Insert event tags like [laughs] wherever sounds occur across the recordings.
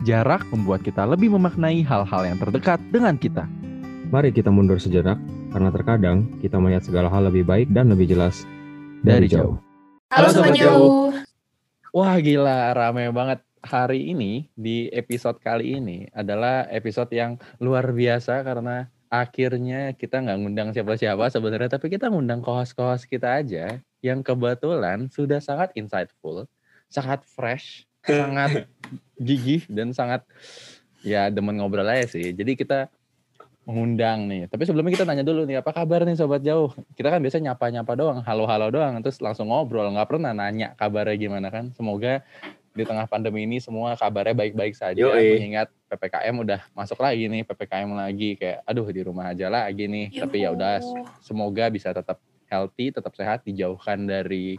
Jarak membuat kita lebih memaknai hal-hal yang terdekat dengan kita. Mari kita mundur sejenak, karena terkadang kita melihat segala hal lebih baik dan lebih jelas dari, Dari jauh. Halo, Sobat Jauh. Wah gila, rame banget. Hari ini, di episode kali ini adalah episode yang luar biasa karena akhirnya kita nggak ngundang siapa-siapa sebenarnya, tapi kita ngundang kohos-kohos kita aja yang kebetulan sudah sangat insightful, sangat fresh, sangat [laughs] gigih, dan sangat ya demen ngobrol aja sih. Jadi kita mengundang nih. Tapi sebelumnya kita tanya dulu nih, apa kabar nih sobat jauh? Kita kan biasa nyapa-nyapa doang, halo-halo doang, terus langsung ngobrol, nggak pernah nanya kabarnya gimana kan. Semoga di tengah pandemi ini semua kabarnya baik-baik saja, Yoi. mengingat PPKM udah masuk lagi nih, PPKM lagi kayak aduh di rumah aja lagi nih. Tapi ya udah semoga bisa tetap healthy, tetap sehat, dijauhkan dari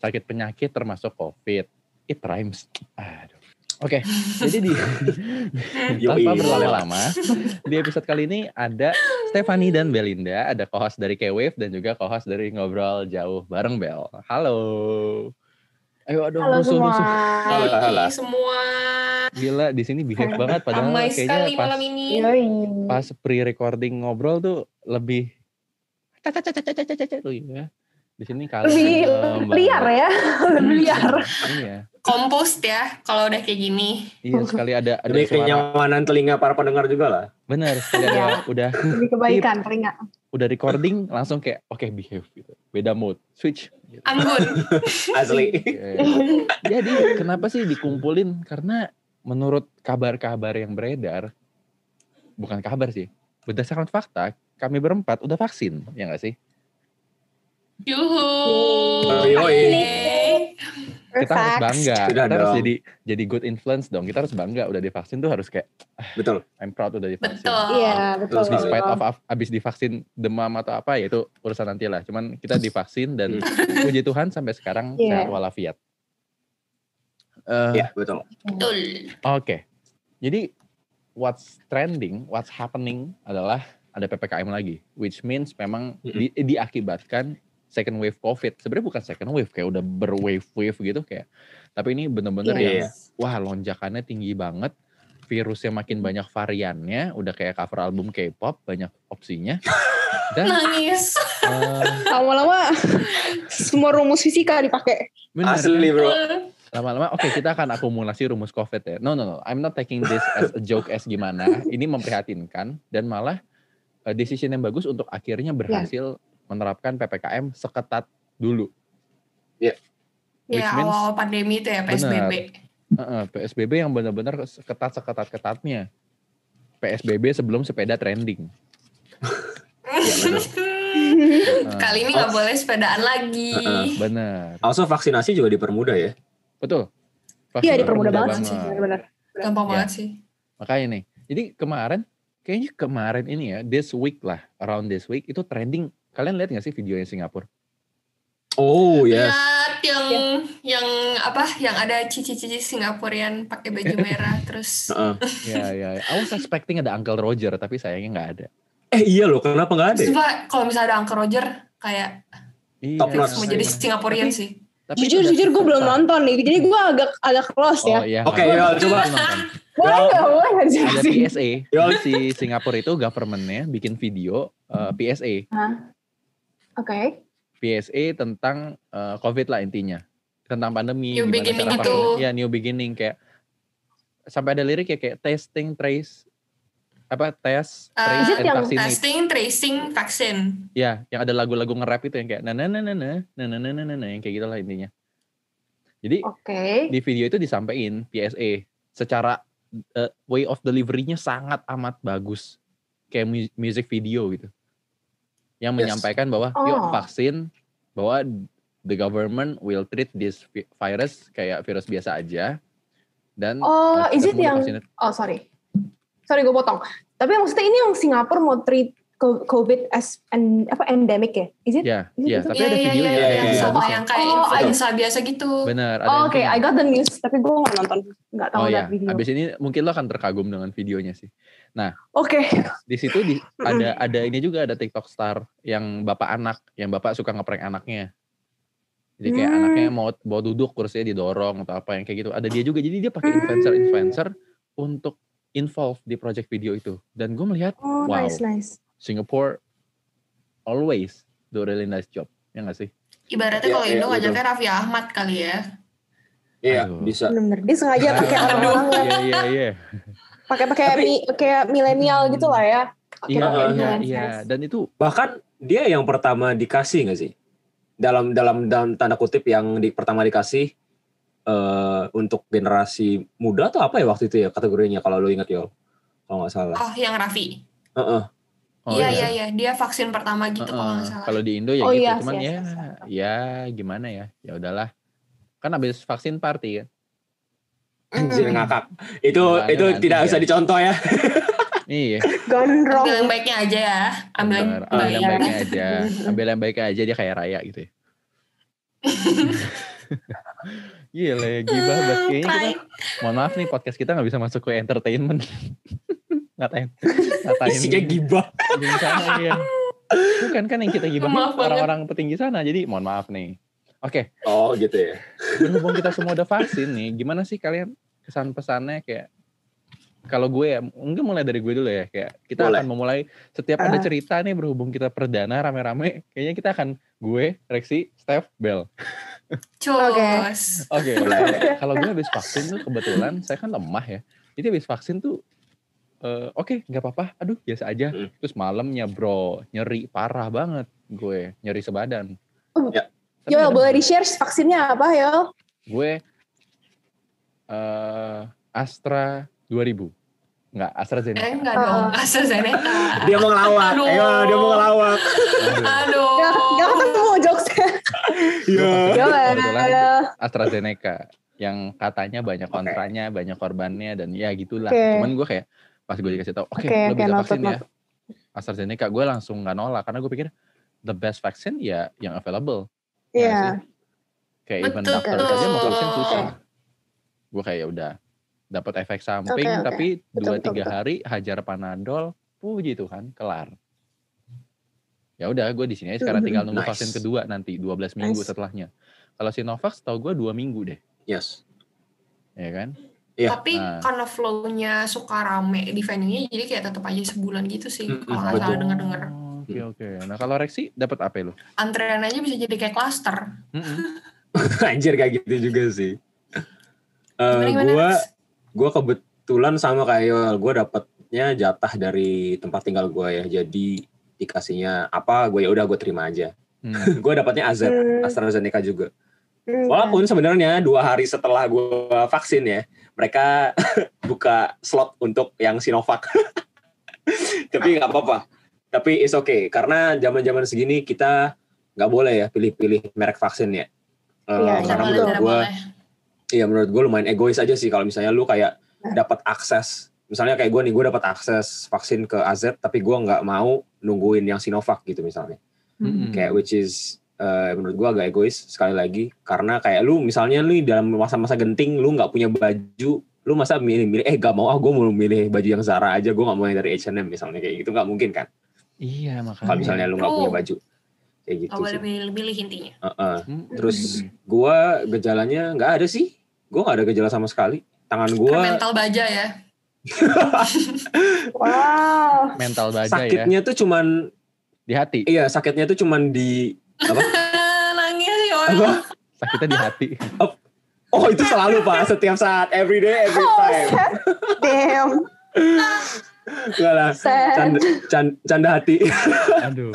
sakit penyakit termasuk COVID. It rhymes. Aduh. Oke, jadi di [laughs] tanpa Yoi. berlama lama di episode kali ini ada Stefani dan Belinda, ada co-host dari K-Wave dan juga co-host dari Ngobrol Jauh bareng Bel. Halo. Ayo aduh Halo rusuh semua. rusuh. Halo, halo. Hai semua. Gila di sini behave banget padahal Ramai kayaknya sekali pas malam ini. Pas pre-recording ngobrol tuh lebih tuh ya. Di sini kalau Lebih liar ya, lebih liar. Iya. Kompost ya kalau udah kayak gini. Iya sekali ada ada suara. kenyamanan telinga para pendengar juga lah. Benar sekali ada Iya. udah Lebih kebaikan, teringat. udah recording langsung kayak oke behave gitu. Beda mode, switch. Gitu. Anggun. [laughs] Asli. Iya. Jadi kenapa sih dikumpulin? Karena menurut kabar-kabar yang beredar, bukan kabar sih, berdasarkan fakta, kami berempat udah vaksin, ya nggak sih? Yuhu. Yoi. Kita harus bangga, Sudah kita harus dong. jadi jadi good influence dong. Kita harus bangga udah divaksin tuh harus kayak Betul. I'm proud udah divaksin. Betul. Iya, betul. Terus Despite of abis divaksin demam atau apa ya itu urusan nanti lah. Cuman kita divaksin dan puji Tuhan sampai sekarang Iya. sehat walafiat. Eh, Iya, betul. Betul. Oke. Jadi what's trending, what's happening adalah ada PPKM lagi, which means memang di- diakibatkan second wave COVID. Sebenarnya bukan second wave, kayak udah berwave-wave gitu kayak. Tapi ini bener-bener Iya. yang Iya. wah lonjakannya tinggi banget. Virusnya makin banyak variannya, udah kayak cover album K-pop, banyak opsinya. [laughs] Dan Nangis. eh, Lama-lama semua rumus fisika dipakai. bener kan? Asli, bro. lama-lama oke kita akan akumulasi rumus covid ya no no no I'm not taking this as a joke as gimana ini memprihatinkan dan malah uh, decision yang bagus untuk akhirnya berhasil menerapkan ppkm seketat dulu Ya Which means- awal pandemi itu ya PSBB. Heeh, psbb yang benar-benar seketat seketat ketatnya psbb sebelum sepeda trending Iya, betul. [laughs] Heeh, Kali ini nggak boleh sepedaan lagi. Heeh. benar Also vaksinasi juga dipermudah ya. betul Iya, dipermudah dipermudah banget sih, benar-benar. Gampang Ya. banget sih. makanya nih jadi kemarin kayaknya kemarin ini ya this week lah around this week itu trending kalian lihat nggak sih videonya Singapura Oh, yes. Lihat yang yang apa? Yang ada cici-cici Singaporean pakai baju [laughs] merah terus Heeh. Ya, ya, ya. I was expecting ada Uncle Roger, tapi sayangnya nggak ada. Eh iya loh, kenapa nggak ada ya? Coba kalau misalnya ada Uncle Roger kayak Iya, Top notch. mau jadi. Singaporean Tapi- sih. tapi Jujur, jujur gue belum nonton nih. Jadi gue agak agak close Oh ya. iya. Oke, nggak Yol, apa-apa. coba. Boleh? Boleh sih? Ada PSA. Jadi si Singapura itu governmentnya bikin video uh, PSA. Oke. PSA tentang uh, COVID lah intinya. Tentang pandemi. New beginning cara vaksin- Ya, new beginning kayak sampai ada lirik ya kayak testing, trace, apa tes, Uh, trace, Is it and yang vaccinate. Testing, tracing, vaksin. Ya, yang ada lagu-lagu nge-rap itu yang kayak na na na na na na na na na na yang kayak gitulah intinya. Jadi Oke. di video itu disampaikan PSA secara uh, way of delivery-nya sangat amat bagus kayak mu- music video gitu yang Yes. menyampaikan bahwa Oh. yuk vaksin bahwa the government will treat this vi- virus kayak virus biasa aja dan Oh, uh, is it yang- divaksin. Oh, sorry. Sorry gue potong. Tapi maksudnya ini yang Singapura mau treat co- COVID as an, apa endemic ya? Is it? ya Is it ya gitu? tapi Iya, ada iya, videonya video Sama bagusnya. yang kayak Oh, influenza biasa gitu. benar Oh, Oke, kayak- I got the news, tapi gue nggak nonton, nggak tahu oh lihat ya video. abis ini mungkin lo akan terkagum dengan videonya sih Oke, di situ di, [laughs] ada ada ini juga ada TikTok star yang bapak anak, yang bapak suka ngeprank anaknya. Jadi kayak Hmm. anaknya mau mau duduk kursinya didorong atau apa yang kayak gitu. Ada dia juga. Jadi dia pakai influencer influencer untuk involve di project video itu dan gue melihat Oh, Wow. nice, nice. Singapore always do really nice job ya nggak sih Ibaratnya Iya, kalau iya, Indo betul. ngajaknya Raffi Ahmad kali ya. Iya, Aduh. bisa. Bener-bener. Dia sengaja pakai orang-orang iya iya iya pakai pakai mi- kayak milenial gitu lah ya. Pakai iya iya iya dan itu Bahkan dia yang pertama dikasih nggak sih? Dalam dalam dalam tanda kutip yang di, pertama dikasih eh untuk generasi muda atau apa ya waktu itu ya kategorinya kalau lu ingat ya kalau nggak salah. Oh, yang Raffi. Heeh. oh, iya, iya, iya. Dia vaksin pertama gitu kalau nggak salah. kalau di Indo ya Oh, gitu iya, cuman yes, ya yes, yes. ya gimana ya ya udahlah kan habis vaksin party kan Anjir ngakak. Itu itu nanti tidak ya. usah dicontoh ya. iya Gondrong. Ambil yang baiknya aja ya. Ambil yang ambil yang baik. baiknya aja ambil yang baiknya aja dia kayak raya gitu ya [laughs] Gila ya, gibah banget. Kayaknya kita, mohon maaf nih podcast kita nggak bisa masuk ke entertainment. [laughs] ngatain, ngatain. Isinya gibah. petinggi sana ya. Bukan kan yang kita gibah orang-orang petinggi sana. Jadi mohon maaf nih. Oke, Oh gitu ya. berhubung kita semua udah vaksin nih, gimana sih kalian kesan pesannya kayak kalau gue ya, mungkin mulai dari gue dulu ya, kayak kita Boleh. akan memulai setiap ada Ah. cerita nih berhubung kita perdana rame-rame, kayaknya kita akan gue, Rexi, Steph, Bel. Cus. Oke, Boleh. kalau gue habis vaksin tuh kebetulan saya kan lemah ya. Jadi habis vaksin tuh eh, oke nggak apa-apa, aduh biasa aja. Hmm. Terus malamnya bro nyeri parah banget gue nyeri sebadan. Oh. Ya. Yo, boleh di-share vaksinnya apa, Yo? Gue eh Astra 2000 Enggak, AstraZeneca. Eh, enggak dong. AstraZeneca. Dia mau ngelawak. Aduh. Ayo, dia mau ngelawak. Aduh. Aduh. Gak, gak ketemu jokesnya. Iya. Kebetulan. AstraZeneca yang katanya banyak kontranya, banyak korbannya dan ya gitulah. Oke. Cuman gue kayak pas gue dikasih tahu, oke Oke, lo oke, bisa noted, vaksin ya. AstraZeneca gue langsung nggak nolak karena gue pikir the best vaksin ya yang available. Iya. Kayak even Betul. dokter saja mau vaksin susah. Gue kayak ya udah dapat efek samping Oke, oke. tapi dua tiga hari hajar panadol, puji Tuhan kelar. Ya udah gue di sini aja sekarang tinggal nunggu Nice. vaksin kedua nanti 12 minggu Nice. setelahnya. Kalau Sinovac tau gue dua minggu deh, Yes. ya kan? Iya. Tapi Nah. karena flow-nya suka rame di venue-nya jadi kayak tetap aja sebulan gitu sih Mm-mm, kalau nggak salah dengar-dengar. Oh, Oke oke. Nah kalau Rexi dapat apa lu? Antrean aja bisa jadi kayak klaster. Mm-mm. [laughs] Anjir kayak gitu juga sih. Eh gua Rex? gua kebetulan sama kayak Yoel, gua dapatnya jatah dari tempat tinggal gua ya. Jadi dikasihnya apa, gue ya udah gue terima aja. Hmm. [laughs] gue dapatnya AZ, Hmm. AstraZeneca juga. Hmm, Walaupun sebenarnya dua hari setelah gua vaksin ya, mereka [laughs] buka slot untuk yang Sinovac. Tapi nggak apa-apa. Tapi it's okay karena zaman-zaman segini kita nggak boleh ya pilih-pilih merek vaksin ya. Tidak karena boleh, menurut boleh. Iya menurut gue lumayan egois aja sih kalau misalnya lu kayak Nah. dapat akses, misalnya kayak gue nih gue dapat akses vaksin ke AZ, tapi gue nggak mau nungguin yang Sinovac gitu misalnya. Mm-mm. Kayak which is eh, menurut gue agak egois sekali lagi karena kayak lu misalnya lu dalam masa-masa genting lu nggak punya baju, lu masa milih-milih eh gak mau ah gue mau milih baju yang Zara aja, gue nggak mau yang dari H&M misalnya kayak gitu nggak mungkin kan? Iya makanya. Kalau misalnya lu nggak punya baju kayak gitu Nggak boleh sih. pilih-pilih intinya. Heeh. Mm-mm. Terus gue gejalanya nggak ada sih, gue nggak ada gejala sama sekali. Tangan gue Karena mental baja ya. [laughs] Wow. mental baja ya sakitnya tuh cuman di hati. iya sakitnya tuh cuman di apa [laughs] Nangis ya apa orang. Sakitnya di hati. oh itu selalu pak setiap saat every day every Oh, time sad. Damn. [laughs] Enggak lah canda, can- canda hati Aduh.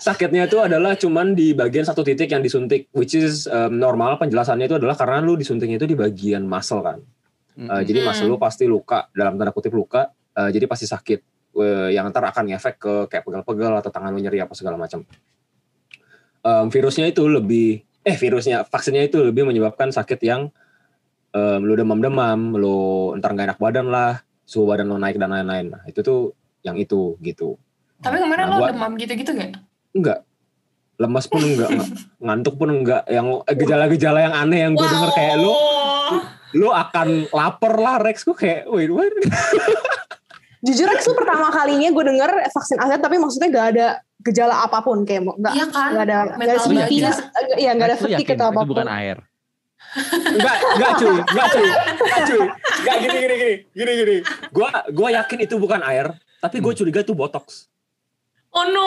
sakitnya itu adalah cuman di bagian satu titik yang disuntik which is um, normal penjelasannya itu adalah karena lu disuntiknya itu di bagian muscle kan Uh, Mm-mm. jadi Hmm. muscle lu pasti luka dalam tanda kutip luka uh, jadi pasti sakit Uh, yang ntar akan ngefek ke kayak pegal-pegal atau tangan lu nyeri apa segala macam Um, virusnya itu lebih eh virusnya vaksinnya itu lebih menyebabkan sakit yang um, lu demam-demam lu ntar nggak enak badan lah suhu badan lu naik dan lain-lain. Nah itu tuh yang itu gitu. Tapi kemarin Nah, lo gua- demam gitu-gitu gak? enggak lemas pun enggak ng- ngantuk pun enggak yang eh, gejala-gejala yang aneh yang gue denger kayak lu lu akan lapar lah Rex. Gue kayak wait what? [laughs] Jujur Rex lu pertama kalinya gue denger vaksin AZ tapi maksudnya gak ada gejala apa pun kayak mau nggak Iya kan? nggak ada nggak ada Mental sleepiness, iya nggak ada fatigue atau itu apa pun. bukan air. Enggak, enggak cuy, enggak cuy, enggak cuy. Enggak gini gini gini, gini gini. Gua gua yakin itu bukan air, tapi gue curiga itu botox. Oh no,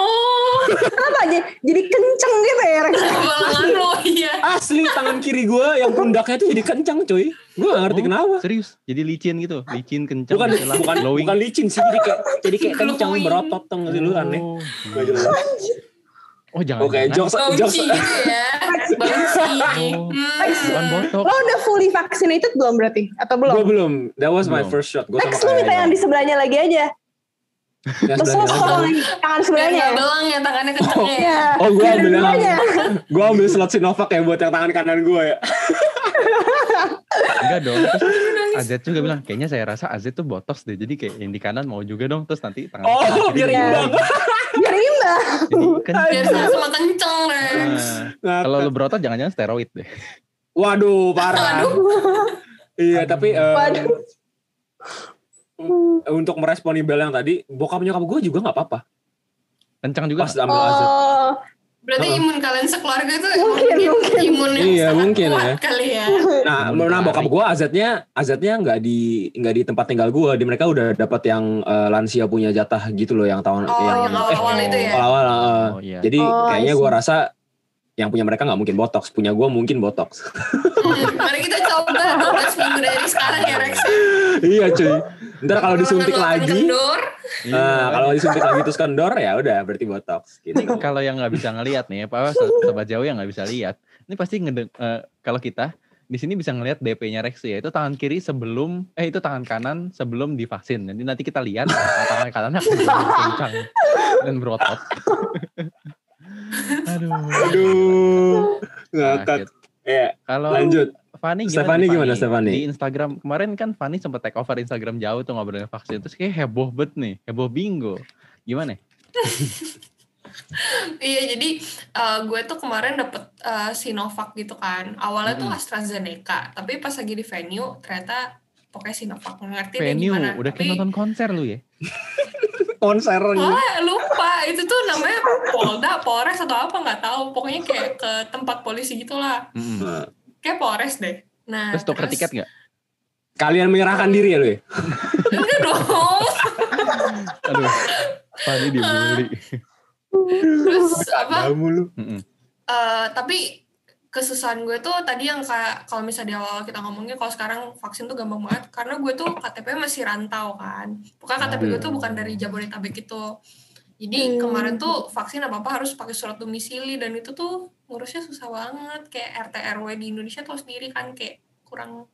Kenapa jadi, jadi kenceng gitu ya lo iya. Asli tangan kiri gue yang pundaknya itu jadi kencang cuy. Gue gak ngerti Oh, kenapa. Serius? Jadi licin gitu? Licin kencang Bukan jelas, bukan glowing. bukan licin sih, jadi kayak jadi kayak kencang Glowing. berotot nggak sih lu aneh. Oh, Gak jelas. Oh jangan. Oke, jangan. jokes jokes. gitu ya. [laughs] Bouncy. Oh, Hmm. Lo udah fully vaccinated belum berarti? Atau belum? Gue belum. That was my Belum. first shot. Rex sama lu minta yang di sebelahnya lagi aja. Terus lo sebelahnya potong lagi. tangan sebelahnya. nggak belang ya tangannya kencengnya ya. Iya. Oh, gue ambil gue ambil slot Sinovac ya buat yang tangan kanan gue ya. [laughs] Enggak dong. Terus Azet juga bilang, kayaknya saya rasa Azet tuh botox deh. Jadi kayak yang di kanan mau juga dong. Terus nanti tangan Oh, biar imbang. Biar imbang. Biar sama-sama kenceng Rex. Nah, kalau lu berotot jangan-jangan steroid deh. Waduh, parah. Iya, tapi eh, Waduh. untuk meresponi Bel yang tadi, bokap nyokap gue juga nggak apa-apa. Kencang juga. Pas ambil azet. Berarti Heeh. imun kalian sekeluarga itu Mungkin, mungkin. imun yang Iya, sangat mungkin kuat ya. kali ya. Nah, nah bokap gue azetnya azetnya nggak di nggak di tempat tinggal gue. Di mereka udah dapat yang eh, lansia punya jatah gitu loh yang tahun Oh, yang yang awal-awal eh, itu ya. awal-awal. eh. Oh iya. Jadi Oh, kayaknya gue rasa yang punya mereka nggak mungkin botox, punya gue mungkin botox. Hmm, Mari kita coba 12 minggu dari sekarang ya Rex. iya cuy. Ntar kalau disuntik lagi, kendor, Iya. nah, kalau disuntik lagi terus kendor ya udah berarti botox. Gitu. [laughs] kalau yang nggak bisa ngelihat nih, apa so- sobat jauh yang nggak bisa lihat, ini pasti ngede eh, kalau kita di sini bisa ngelihat DP-nya Rex ya itu tangan kiri sebelum eh itu tangan kanan sebelum divaksin. Jadi nanti kita lihat tangan kanannya kencang dan berotot. [laughs] Aduh. Aduh, ngakak. sakit. Ya, Kalau lanjut. Fanny gimana? Stefani gimana? Stefani? Di Instagram kemarin kan Fanny sempat take over Instagram jauh tuh ngobrolin vaksin terus kayak heboh bet nih, heboh bingo. Gimana? [laughs] iya jadi eh, gue tuh kemarin dapet eh, Sinovac gitu kan. Awalnya tuh Mm-mm. AstraZeneca, tapi pas lagi di venue ternyata pokoknya Sinovac ngerti deh Venue gimana. udah kayak nonton konser lu ya? [laughs] Konsernya. Oh, lupa itu tuh namanya Polda, Polres atau apa nggak tahu. Pokoknya kayak ke tempat polisi gitulah. Mm-mm. Nah, Kayak Polres deh. Nah, Terus tuker tiket nggak? Kalian menyerahkan diri ya lu ya? Enggak dong. Aduh, Fanny dibully. Terus apa? Kamu lu. Mm-mm. eh, tapi kesusahan gue tuh tadi yang kayak kalau misalnya di awal kita ngomongnya kalau sekarang vaksin tuh gampang banget karena gue tuh KTP masih rantau kan. Pokoknya KTP gue tuh bukan dari Jabodetabek itu. Jadi Hmm. kemarin tuh vaksin apa apa harus pakai surat domisili dan itu tuh ngurusnya susah banget kayak RT RW di Indonesia tuh sendiri kan kayak kurang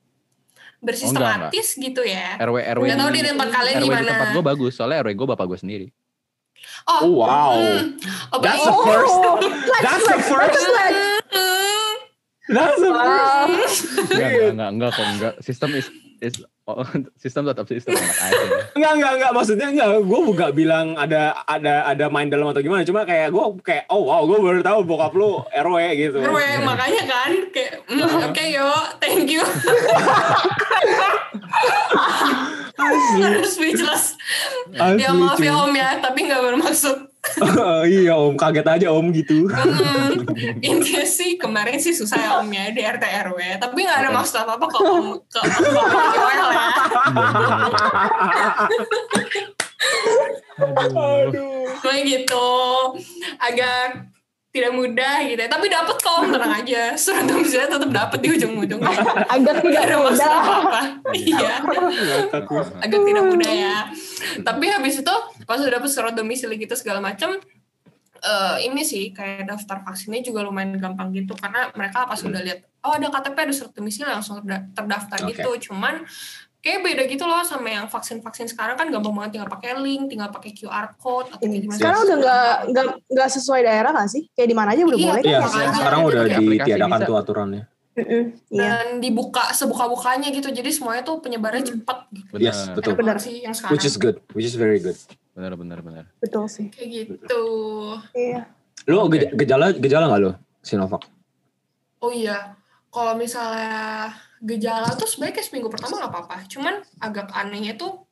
bersistematis gitu ya. RW RW Nggak tahu di tempat kalian RW gimana. di tempat gue bagus, soalnya RW gue bapak gue sendiri. Oh, Oh, wow. hmm. Oh, That's the first. Oh, That's the first. Hmm. That's the first. Enggak, enggak, enggak, enggak kok, enggak. Sistem is, is oh, [laughs] sistem tetap sistem anak aja. Enggak, enggak, enggak. Maksudnya enggak. Gue enggak bilang ada ada ada main dalam atau gimana. Cuma kayak gue kayak oh wow, gue baru tahu bokap lu RW gitu. RW makanya kan kayak mm, oke yo thank you harus speechless Asli, ya maaf ya om ya tapi nggak bermaksud [laughs] iya om, kaget aja om gitu. Hmm, intinya sih kemarin sih susah ya om ya di RT RW tapi nggak ada maksud apa apa ke om ke om ya [laughs] Aduh. kayak gitu. Agak tidak mudah gitu ya. tapi dapat kok tenang aja surat domisili tetap dapat di ujung-ujung agak Gak tidak ada mudah. apa-apa iya Ngakak gue. agak tidak mudah ya. Tapi habis itu pas udah dapet surat domisili gitu segala macam, eh ini sih kayak daftar vaksinnya juga lumayan gampang gitu karena mereka pas udah lihat oh ada KTP ada surat domisili langsung terda- terdaftar Oke. gitu. Cuman kayak beda gitu loh sama yang vaksin-vaksin sekarang kan gampang banget tinggal pakai link, tinggal pakai QR code atau kayak gimana. Sekarang udah nggak nggak nggak sesuai daerah nggak sih? Kayak di mana aja udah Iya, boleh Iya, kan? ya? sekarang udah aplikasi ditiadakan tuh aturannya. Mm-mm, Iya. dan dibuka sebuka-bukanya gitu. Jadi semuanya tuh penyebarannya cepat gitu. Yes, betul. Benar. sih yang sekarang. Which is good, which is very good. benar, benar, benar. Betul sih. Kayak gitu. Iya. Lu Oke. ge- gejala gejala nggak lu Sinovac? Oh iya, kalau misalnya gejala tuh sebenarnya kayak seminggu pertama nggak apa-apa. Cuman agak anehnya tuh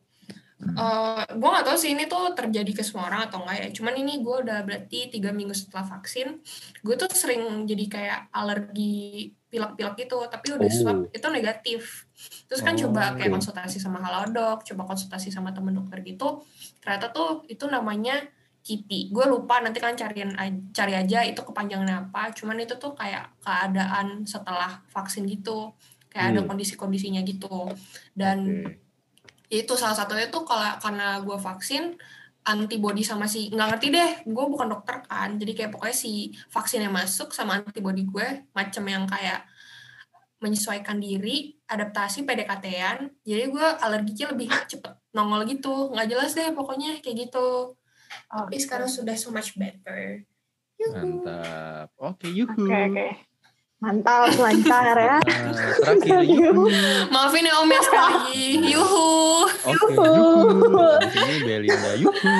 Eh, gue gak tahu sih ini tuh terjadi ke semua orang atau enggak ya. Cuman ini gue udah berarti tiga minggu setelah vaksin, gue tuh sering jadi kayak alergi pilek-pilek gitu. Tapi udah Oh. swab itu negatif. Terus kan Oh, coba kayak konsultasi sama halodoc, coba konsultasi sama temen dokter gitu. Ternyata tuh itu namanya KIPI. Gue lupa nanti kan cariin cari aja itu kepanjangannya apa. Cuman itu tuh kayak keadaan setelah vaksin gitu. Kayak ada Hmm. kondisi-kondisinya gitu. Dan Oke. itu salah satunya tuh kalau karena gue vaksin antibody sama si nggak ngerti deh gue bukan dokter kan jadi kayak pokoknya si vaksin yang masuk sama antibody gue macam yang kayak menyesuaikan diri adaptasi PDKT-an jadi gue alerginya lebih cepet nongol gitu nggak jelas deh pokoknya kayak gitu tapi sekarang sudah so much better Yuhu. Mantap. Oke, yuhu. Oke oke. Mantap, lancar ya. Nah, terakhir [laughs] yuhu. maafin ya om ya sekali yuhu Oke, Yuhu. yuhu. Di sini Belinda yuhu.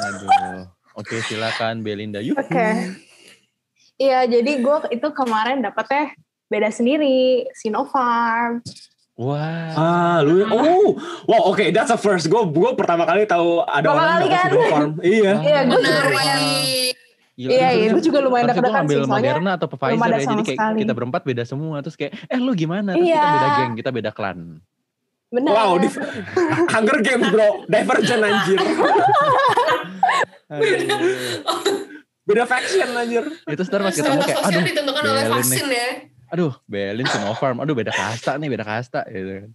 Aduh. Oke, silakan Belinda yuhu. Oke. Iya, jadi gue itu kemarin dapetnya beda sendiri, Sinopharm. Wah. Ah, lu oh, wow, oke, that's a first. Gue gue pertama kali tahu ada Pertama orang kali dapat kan? Sinopharm. Iya. Iya, gue benar juga Gila, Iya, iya, itu- gue juga lumayan itu deg-degan ngambil sih, soalnya Moderna atau Pfizer ya, jadi kayak sekali. kita berempat beda semua. Terus kayak, eh lu gimana? Terus Iya. kita beda geng, kita beda klan. bener. Wow, di [laughs] Hunger Games bro, Divergent anjir. [laughs] Aduh. Beda faction anjir. itu ntar pas ketemu kayak, aduh, ditentukan oleh Belin nih. vaksin ya aduh, Belin Sinopharm, aduh beda kasta nih, beda kasta. Gitu.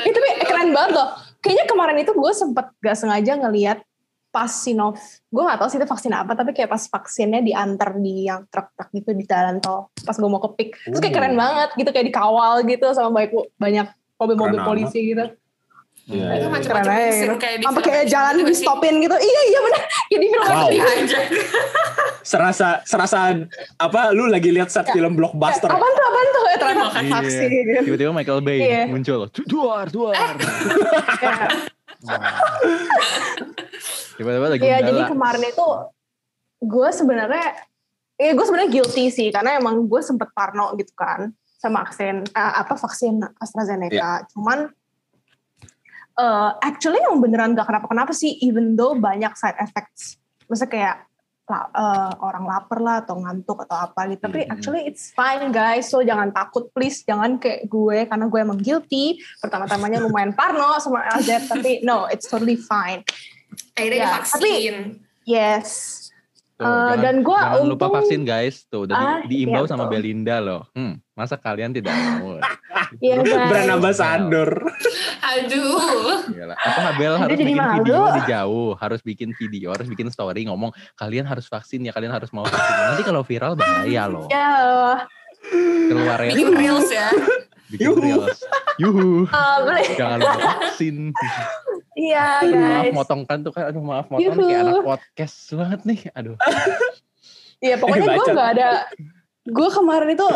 Eh, tapi keren banget loh. Kayaknya kemarin itu gue sempet gak sengaja ngeliat pas Sinov, gue gak tahu sih itu vaksin apa, tapi kayak pas vaksinnya diantar di yang truk-truk gitu di jalan tol. Pas gue mau ke pick. Terus kayak keren banget gitu, kayak dikawal gitu sama baik banyak mobil-mobil polisi gitu. Iya, itu iya. macam-macam Keren aja vaksin gitu. kayak di Sampai kayak jalan gitu di stopin gitu. Iya, iya bener. [laughs] Kayak di film Wow. Diajak. Serasa serasa apa lu lagi lihat set film blockbuster. Apaan tuh, apaan tuh? Ya, ternyata Iya. vaksin gitu. Tiba-tiba Michael Bay Iya. muncul, duar, duar. [laughs] Tiba-tiba lagi Iya, jadi kemarin itu gue sebenarnya, ya gue sebenarnya guilty sih karena emang gue sempet parno gitu kan sama vaksin eh, apa vaksin AstraZeneca. Cuman eh, actually yang beneran gak kenapa-kenapa sih, even though banyak side effects. Maksudnya kayak la- eh, orang lapar lah atau ngantuk atau apa gitu. Tapi Mhm. actually it's fine guys. So jangan takut please. Jangan kayak gue karena gue emang guilty. Pertama-tamanya lumayan parno sama AZ. tapi no, it's totally fine. akhirnya Ya, divaksin Yes. Tuh, Eh, jangan, dan gue jangan lupa untung vaksin guys. Tuh, udah di- Ah, diimbau iya, sama betul. Belinda loh. Hmm, masa kalian tidak mau? [laughs] Iya. Brand ambassador. aduh Gila. Atau Habel Aduh, harus bikin malu. video di jauh, harus bikin video, harus bikin story ngomong kalian harus vaksin ya, kalian harus mau vaksin. Nanti kalau viral bahaya loh. Ya, Keluar ya. bikin reels ya Bikin Yuhu. reels. Yuhu. eh, boleh. Jangan lupa vaksin. Iya maaf guys. motong kan tuh kan. Aduh maaf motong Yuhu. kayak anak podcast banget nih. Aduh. Iya pokoknya Eh, gue gak ada. Gue kemarin itu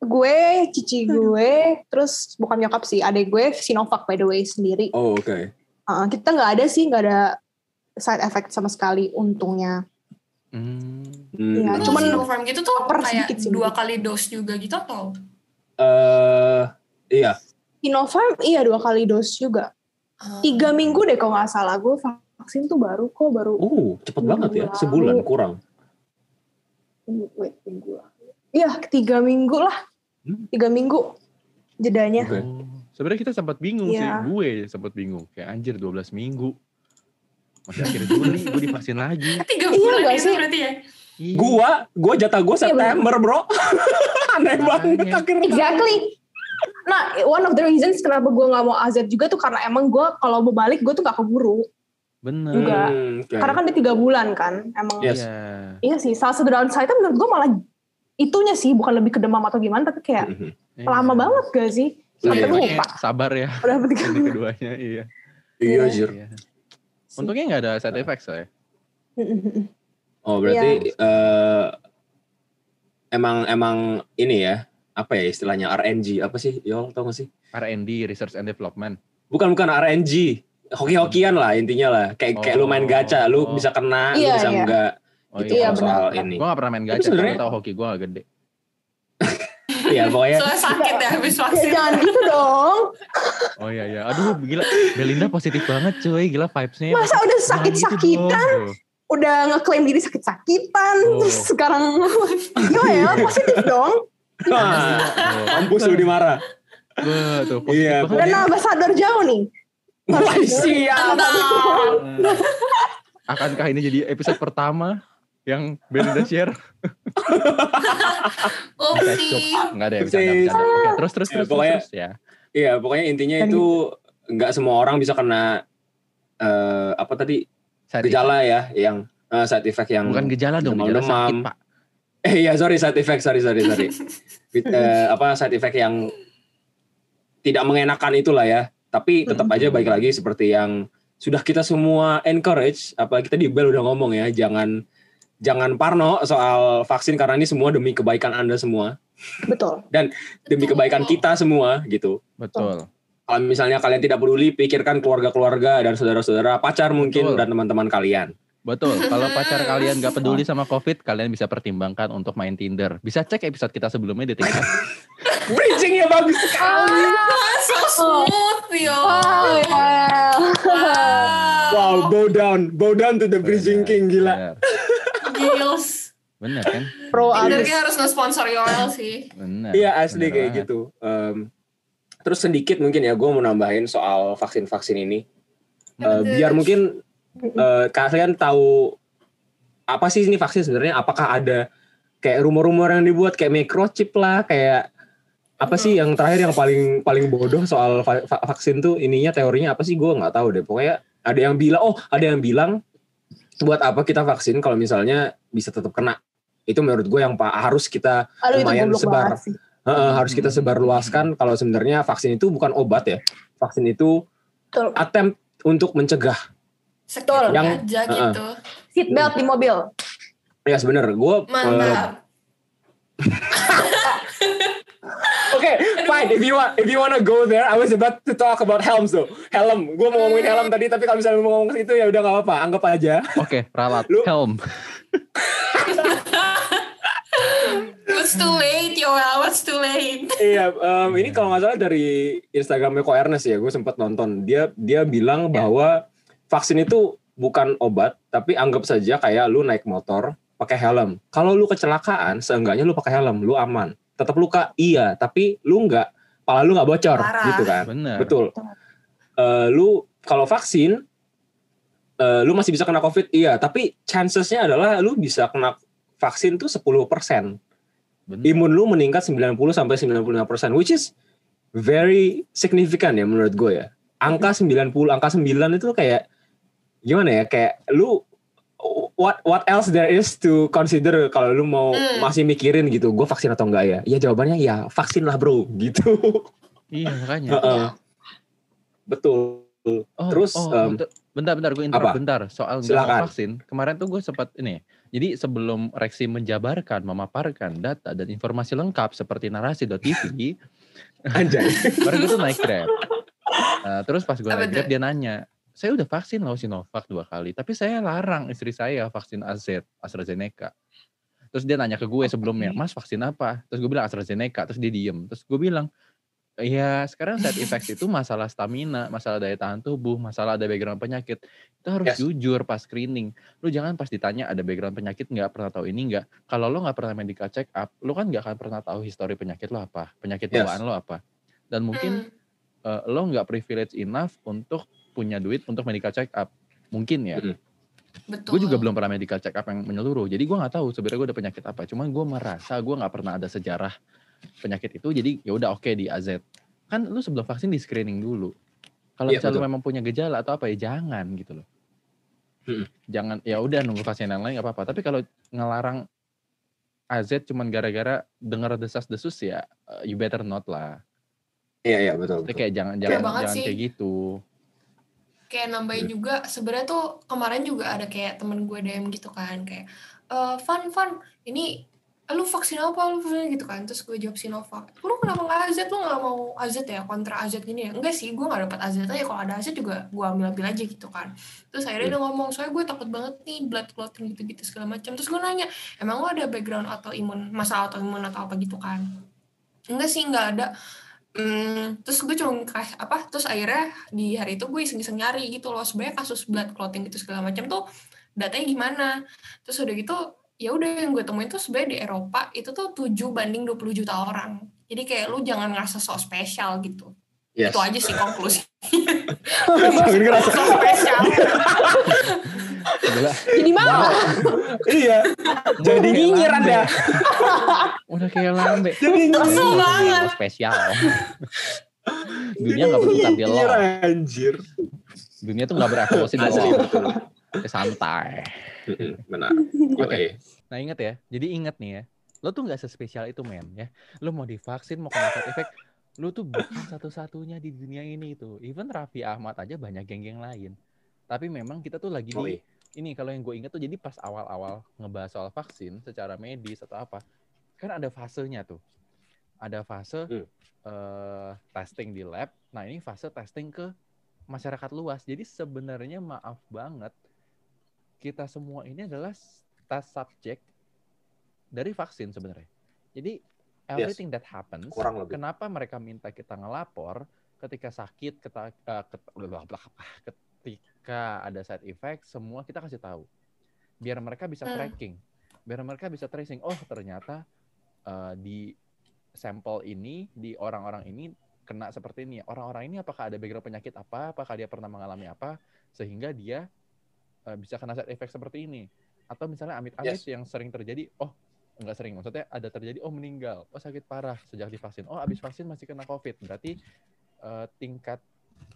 gue, cici gue, terus bukan nyokap sih, adek gue Sinovac by the way sendiri. Oh, oke. Uh, kita nggak ada sih, nggak ada side effect sama sekali untungnya. Hmm. Itu cuman Sinopharm gitu tuh kayak sedikit sih. dua kali dos juga gitu atau Eh, iya. Sinopharm iya dua kali dos juga. Ah. Tiga minggu deh kalau nggak salah gue vaksin tuh baru kok baru. Uh, cepet banget ya. Sebulan kurang. Wait, minggu. Iya tiga minggu lah. Hmm. Tiga minggu jedanya. Oh, sebenarnya kita sempat bingung Iya. sih. Gue sempat bingung. Kayak anjir 12 minggu. Masih akhir Juli gue divaksin lagi. [laughs] tiga Iya bulan nggak itu sih? berarti ya Iya. Gua, gua jatah gua Iya. September, Bro. [laughs] Aneh banget akhirnya. Exactly. Nah, one of the reasons kenapa gue nggak mau AZ juga tuh karena emang gue kalau mau balik gue tuh gak keburu. Bener. Juga. Hmm, oke. Karena kan dia tiga bulan kan, emang. Yes. Iya. Iya sih, salah satu downside menurut gue malah itunya sih, bukan lebih ke demam atau gimana, tapi kayak Mhm. Iya. lama banget gak sih? Sampai Iya. lupa. Sabar ya. Udah dapet tiga Ini bulan. keduanya iya. Iya, Jir. Iya. Untungnya nggak ada side effect saya. Oh, berarti Iya. eh, emang emang ini ya, apa ya istilahnya RNG apa sih? Yol, tau gak sih? R&D Research and Development. Bukan bukan RNG. Hoki-hokian lah intinya lah. Kayak kayak lu main gacha, lu Oh. bisa kena, lu Iya, bisa iya. enggak. Oh gitu Iya, soal benar. ini. Gue gak pernah main gacha, gue tau hoki gue gak gede. [laughs] ya pokoknya Soalnya sakit ya habis Ya, vaksin. jangan gitu dong. Oh iya iya. Aduh gila. Belinda positif banget cuy. Gila vibes-nya. Masa udah gitu sakit-sakitan, dong. udah ngeklaim diri sakit-sakitan, Oh. terus sekarang [laughs] gimana ya? Positif dong. Wah, Oh, mampus lu dimarah. Positif Iya, banget. Dan ambasador jauh nih. Wah, siap. Akankah ini jadi episode pertama yang Belinda share? Upsi. Enggak ada ya bercanda, Upsis. bercanda. Oke, terus terus Ya, terus pokoknya- terus ya. Iya, pokoknya intinya itu nggak semua orang bisa kena eh, apa tadi Side gejala ya, yang eh, side effect yang Bukan gejala dong, gejala demam-demam. sakit, Pak. Eh iya, sorry side effect, sorry sorry sorry. [laughs] Eh, apa side effect yang tidak mengenakan itulah ya. Tapi tetap aja baik lagi seperti yang sudah kita semua encourage, apalagi tadi Bel udah ngomong ya, jangan jangan parno soal vaksin karena ini semua demi kebaikan Anda semua, Betul. [laughs] demi kebaikan kita semua gitu. Betul. Kalau misalnya kalian tidak peduli, pikirkan keluarga-keluarga dan saudara-saudara, pacar mungkin Betul. dan teman-teman kalian. Betul. Kalau pacar [laughs] kalian gak peduli sama COVID, kalian bisa pertimbangkan untuk main Tinder. Bisa cek episode kita sebelumnya di TikTok. [laughs] Bridgingnya bagus sekali. Ah, so smooth yo. Wow. Wow. Wow, bow down, bow down to the bridging king gila. Bener. Gils. Bener kan? Pro kayak harus nge-sponsor Yoel sih. Bener. Iya asli Bener kayak banget. gitu. Em, terus sedikit mungkin ya gue mau nambahin soal vaksin-vaksin ini. Eh, biar mungkin eh, kalian tahu apa sih ini vaksin sebenarnya? Apakah ada kayak rumor-rumor yang dibuat kayak microchip lah, kayak apa sih yang terakhir yang paling paling bodoh soal va- va- vaksin tuh ininya teorinya apa sih gue nggak tahu deh. Pokoknya ada yang bilang, oh ada yang bilang buat apa kita vaksin kalau misalnya bisa tetap kena. Itu menurut gue yang harus kita Aduh lumayan sebar. sih. Heeh, harus kita Hmm. sebarluaskan kalau sebenarnya vaksin itu bukan obat ya. Vaksin itu Betul. attempt untuk mencegah. Sekali Yang- aja uh-uh. gitu. Seat belt di mobil. Ya sebener, gue Mantap. Oke, fine. If you want, if you wanna go there, I was about to talk about helms though. Helm, gue mau ngomongin helm tadi, tapi kalau misalnya mau ngomong ke situ ya udah nggak apa-apa, anggap aja. Oke, ralat. Lu- Helm. [laughs] What's too late Yoel? What's too late? iya, em, ini kalau nggak salah dari Instagramnya Ko Ernest ya, gue sempat nonton. Dia dia bilang bahwa vaksin itu bukan obat, tapi anggap saja kayak lu naik motor pakai helm. Kalau lu kecelakaan, seenggaknya lu pakai helm, lu aman. Tetap luka, iya, tapi lu nggak, pala lu nggak bocor, Parah. gitu kan? Bener. Betul. Eh, lu kalau vaksin, eh, lu masih bisa kena COVID, iya. Tapi chancesnya adalah lu bisa kena vaksin tuh 10%. Bener. Imun lu meningkat 90 sampai 95%, which is very significant ya menurut gue ya. Angka 90, angka 9 itu kayak gimana ya? Kayak lu what what else there is to consider kalau lu mau Hmm. masih mikirin gitu, gue vaksin atau enggak ya? Ya jawabannya ya vaksin lah bro, gitu. Iya, makanya. Heeh. Betul. Oh, Terus, oh, em, bentar, bentar, bentar, gue interrupt apa? bentar. Soal Silakan. vaksin, kemarin tuh gue sempat ini. Jadi sebelum Reksi menjabarkan, memaparkan data dan informasi lengkap seperti narasi.tv, Anjay. [laughs] kemarin gue tuh naik Grab. Nah, terus pas gue naik Grab dia nanya, saya udah vaksin loh Sinovac dua kali, tapi saya larang istri saya vaksin AZ, AstraZeneca. Terus dia nanya ke gue sebelumnya, mas vaksin apa? Terus gue bilang AstraZeneca, terus dia diem. Terus gue bilang, ya sekarang side effects itu masalah stamina, masalah daya tahan tubuh, masalah ada background penyakit. Itu harus Yes. jujur pas screening. Lu jangan pas ditanya ada background penyakit nggak pernah tahu ini nggak. Kalau lo nggak pernah medical check up, lu kan nggak akan pernah tahu histori penyakit lo apa, penyakit Yes. bawaan lo apa. Dan mungkin Hmm. eh, lo nggak privilege enough untuk punya duit untuk medical check up. Mungkin ya. Mm. Betul. Gue juga belum pernah medical check up yang menyeluruh. Jadi gue nggak tahu sebenarnya gue ada penyakit apa. Cuman gue merasa gue nggak pernah ada sejarah penyakit itu. Jadi ya udah oke di AZ. Kan lu sebelum vaksin di screening dulu. Kalau Iya, misalnya lu memang punya gejala atau apa ya jangan gitu loh. Mm. Jangan ya udah nunggu vaksin yang lain nggak apa-apa. Tapi kalau ngelarang AZ cuman gara-gara dengar desas-desus ya eh, you better not lah. Iya iya betul. Betul. kayak jangan jangan jangan sih. kayak gitu. Kayak nambahin Hmm. juga sebenarnya tuh kemarin juga ada kayak temen gue DM gitu kan kayak eh Van Van ini lu vaksin apa lu vaksin gitu kan terus gue jawab Sinovac. Lu kenapa nggak AZ lu nggak mau AZ ya kontra AZ gini ya? Enggak sih gue nggak dapat AZ aja kalau ada AZ juga gue ambil ambil aja gitu kan. Terus akhirnya dia ngomong soalnya gue takut banget nih blood clotting gitu gitu segala macam. Terus gue nanya emang lo ada background autoimun masalah autoimun atau apa gitu kan? Enggak sih enggak ada Hmm, terus gue cuma kasih apa terus akhirnya di hari itu gue iseng-iseng nyari gitu loh. Sebenarnya kasus blood clotting gitu segala macam tuh datanya gimana? Terus udah gitu ya udah yang gue temuin tuh sebenarnya di Eropa itu tuh 7 banding 20 juta orang. Jadi kayak lu jangan ngerasa so spesial gitu. Yes. itu aja sih konklusi [laughs] [laughs] so spesial [laughs] Gila, Jadi mau. iya. Jadi nyinyir. Anda. udah kayak lambe. Jadi Kesel Ini banget. Spesial. Dunia nggak perlu tampil Nyinyir, lo. anjir. Dunia tuh nggak berevolusi dong. betul. Santai. Benar. Oke. Oke. Nah inget ya, jadi inget nih ya, lo tuh nggak sespesial itu men ya. Lo mau divaksin, mau kena side effect, lo tuh bukan satu-satunya di dunia ini itu. Even Raffi Ahmad aja banyak geng-geng lain. Tapi memang kita tuh lagi Oh, di iya. Ini kalau yang gue inget tuh jadi pas awal-awal ngebahas soal vaksin secara medis atau apa, kan ada fasenya tuh. Ada fase Hmm. eh, testing di lab. Nah ini fase testing ke masyarakat luas. Jadi sebenarnya maaf banget, kita semua ini adalah test subject dari vaksin sebenarnya. Jadi everything that happens, Kurang lebih. kenapa mereka minta kita ngelapor ketika sakit, keta- eh, ket- ketika ada side effect, semua kita kasih tahu. Biar mereka bisa Hmm. tracking, biar mereka bisa tracing. Oh ternyata eh, di sampel ini, di orang-orang ini kena seperti ini. Orang-orang ini apakah ada background penyakit apa? Apakah dia pernah mengalami apa? Sehingga dia eh, bisa kena side effect seperti ini. Atau misalnya amit-amit yang sering terjadi, oh enggak sering, maksudnya ada terjadi, oh meninggal, oh sakit parah sejak divaksin, oh abis vaksin masih kena COVID. Berarti eh, tingkat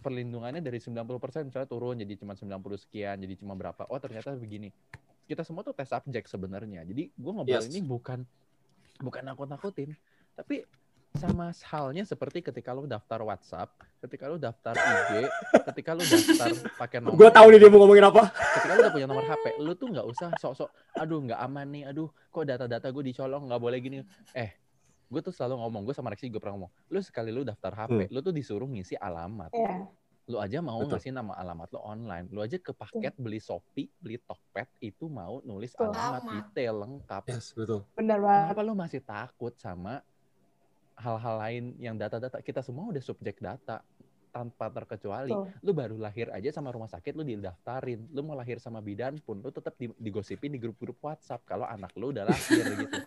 perlindungannya dari 90% misalnya turun jadi cuma 90 sekian, jadi cuma berapa. Oh ternyata begini. Kita semua tuh tes subjek sebenarnya. Jadi gue ngobrol Yes. ini bukan bukan nakut-nakutin, tapi sama halnya seperti ketika lu daftar WhatsApp, ketika lu daftar IG, ketika lu daftar pakai nomor. Gue tahu nih dia mau ngomongin apa. Ketika lu udah punya nomor HP, lu tuh nggak usah sok-sok, aduh nggak aman nih, aduh kok data-data gue dicolong nggak boleh gini. Eh, gue tuh selalu ngomong, gue sama Rexi juga pernah ngomong, lu sekali lu daftar HP, lu tuh disuruh ngisi alamat. Iya. Lu aja mau Betul. ngasih nama alamat lu online, lu aja ke paket beli Shopee, beli Tokped itu mau nulis Betul. alamat detail lengkap. Yes, betul. Benar banget. Kenapa lu masih takut sama hal-hal lain yang data-data kita semua udah subjek data tanpa terkecuali. Betul. Lu baru lahir aja sama rumah sakit lu didaftarin. Lu mau lahir sama bidan pun lu tetap di- digosipin di grup-grup WhatsApp kalau anak lu udah lahir gitu.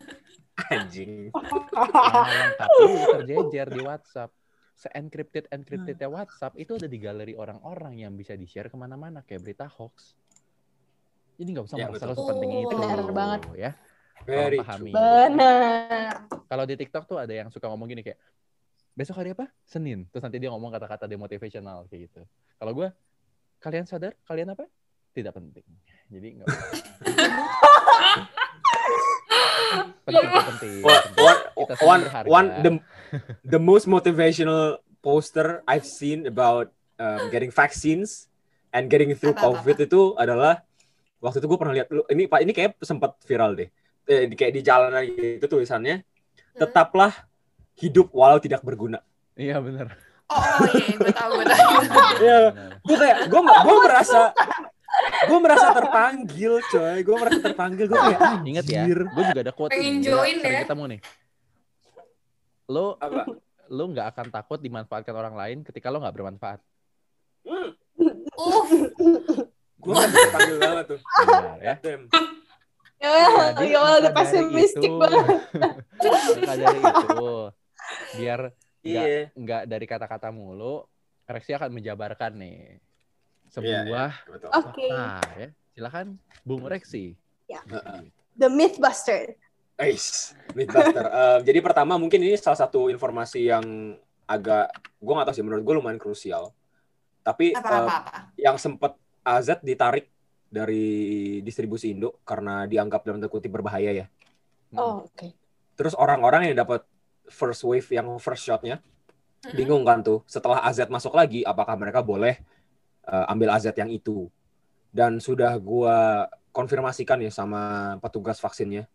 Anjing. Lengkap lu terjejer di WhatsApp. Se-encrypted encryptednya WhatsApp itu ada di galeri orang-orang yang bisa di-share ke mana-mana kayak berita hoax. Jadi nggak usah Ya, merasa betul. lu sepenting Oh, itu. benar banget. Ya, Very pahami. Benar. kalau di TikTok tuh ada yang suka ngomong gini kayak besok hari apa? Senin. Terus nanti dia ngomong kata-kata demotivational kayak gitu. Kalau gue, kalian sadar kalian apa? Tidak penting. Jadi nggak [laughs] penting penting. One, one, the, the most motivational poster I've seen about um, getting vaccines and getting through Apa, apa, COVID itu adalah waktu itu gue pernah lihat lu ini pak ini kayak sempat viral deh. Eh, di- kayak di jalanan gitu tulisannya. Tetaplah hidup walau tidak berguna. Iya benar. oh, oh iya gue tahu gue tahu. Iya, gue kayak gue gue merasa gue merasa terpanggil coy gue merasa terpanggil gue kayak Ingat ya, anjir. gue juga ada quote Pengen ini. Join ya. ketemu nih. Lo apa lo nggak akan takut dimanfaatkan orang lain ketika lo nggak bermanfaat. uh gue merasa terpanggil banget tuh Benar ya. Damn. Ya, Jadi, ya maka udah pesimistik banget. dari itu, biar nggak iya nggak dari kata-kata mulu, Rexi akan menjabarkan nih sebuah betul Oke. fakta ya. Silakan Bung Rexi. Ya. The Mythbuster. Ace, Mythbuster. [laughs] Em, jadi pertama mungkin ini salah satu informasi yang agak, gue nggak tahu sih menurut gue lumayan krusial. Tapi apa em, apa apa yang sempat AZ ditarik dari distribusi Indo karena dianggap dalam tanda kutip berbahaya ya. Hmm. Oh, oke. Terus orang-orang yang dapat first wave yang first shotnya bingung kan tuh. Setelah AZ masuk lagi, apakah mereka boleh eh, ambil AZ yang itu? Dan sudah gua konfirmasikan ya sama petugas vaksinnya.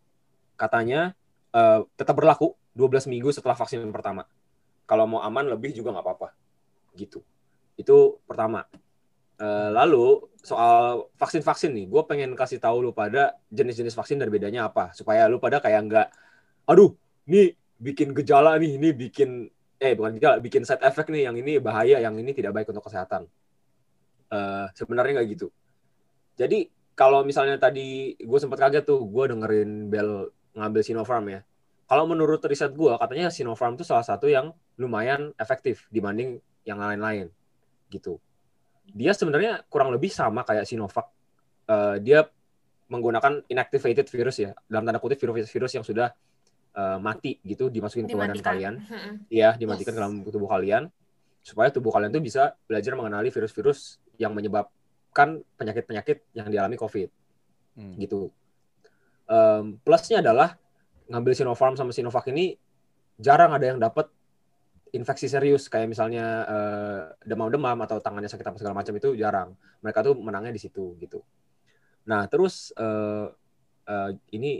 Katanya eh, tetap berlaku 12 minggu setelah vaksin pertama. Kalau mau aman lebih juga nggak apa-apa. Gitu. Itu pertama. Eh, lalu soal vaksin-vaksin nih, gue pengen kasih tahu lu pada jenis-jenis vaksin dan bedanya apa, supaya lu pada kayak nggak, aduh, nih bikin gejala nih, ini bikin eh bukan gejala, bikin side effect nih yang ini bahaya, yang ini tidak baik untuk kesehatan. Eh, sebenarnya nggak gitu. Jadi kalau misalnya tadi gue sempat kaget tuh, gue dengerin Bel ngambil Sinopharm ya. Kalau menurut riset gue, katanya Sinopharm itu salah satu yang lumayan efektif dibanding yang lain-lain, gitu. Dia sebenarnya kurang lebih sama kayak Sinovac. Eh, dia menggunakan inactivated virus ya, dalam tanda kutip virus-virus yang sudah eh, mati gitu dimasukin ke badan kalian. Iya, dimatikan Yes. ke dalam tubuh kalian supaya tubuh kalian tuh bisa belajar mengenali virus-virus yang menyebabkan penyakit-penyakit yang dialami COVID Hmm. gitu. Em, plusnya adalah ngambil Sinopharm sama Sinovac ini jarang ada yang dapat infeksi serius kayak misalnya eh, demam-demam atau tangannya sakit apa segala macam itu jarang. Mereka tuh menangnya di situ gitu. Nah terus eh, eh, ini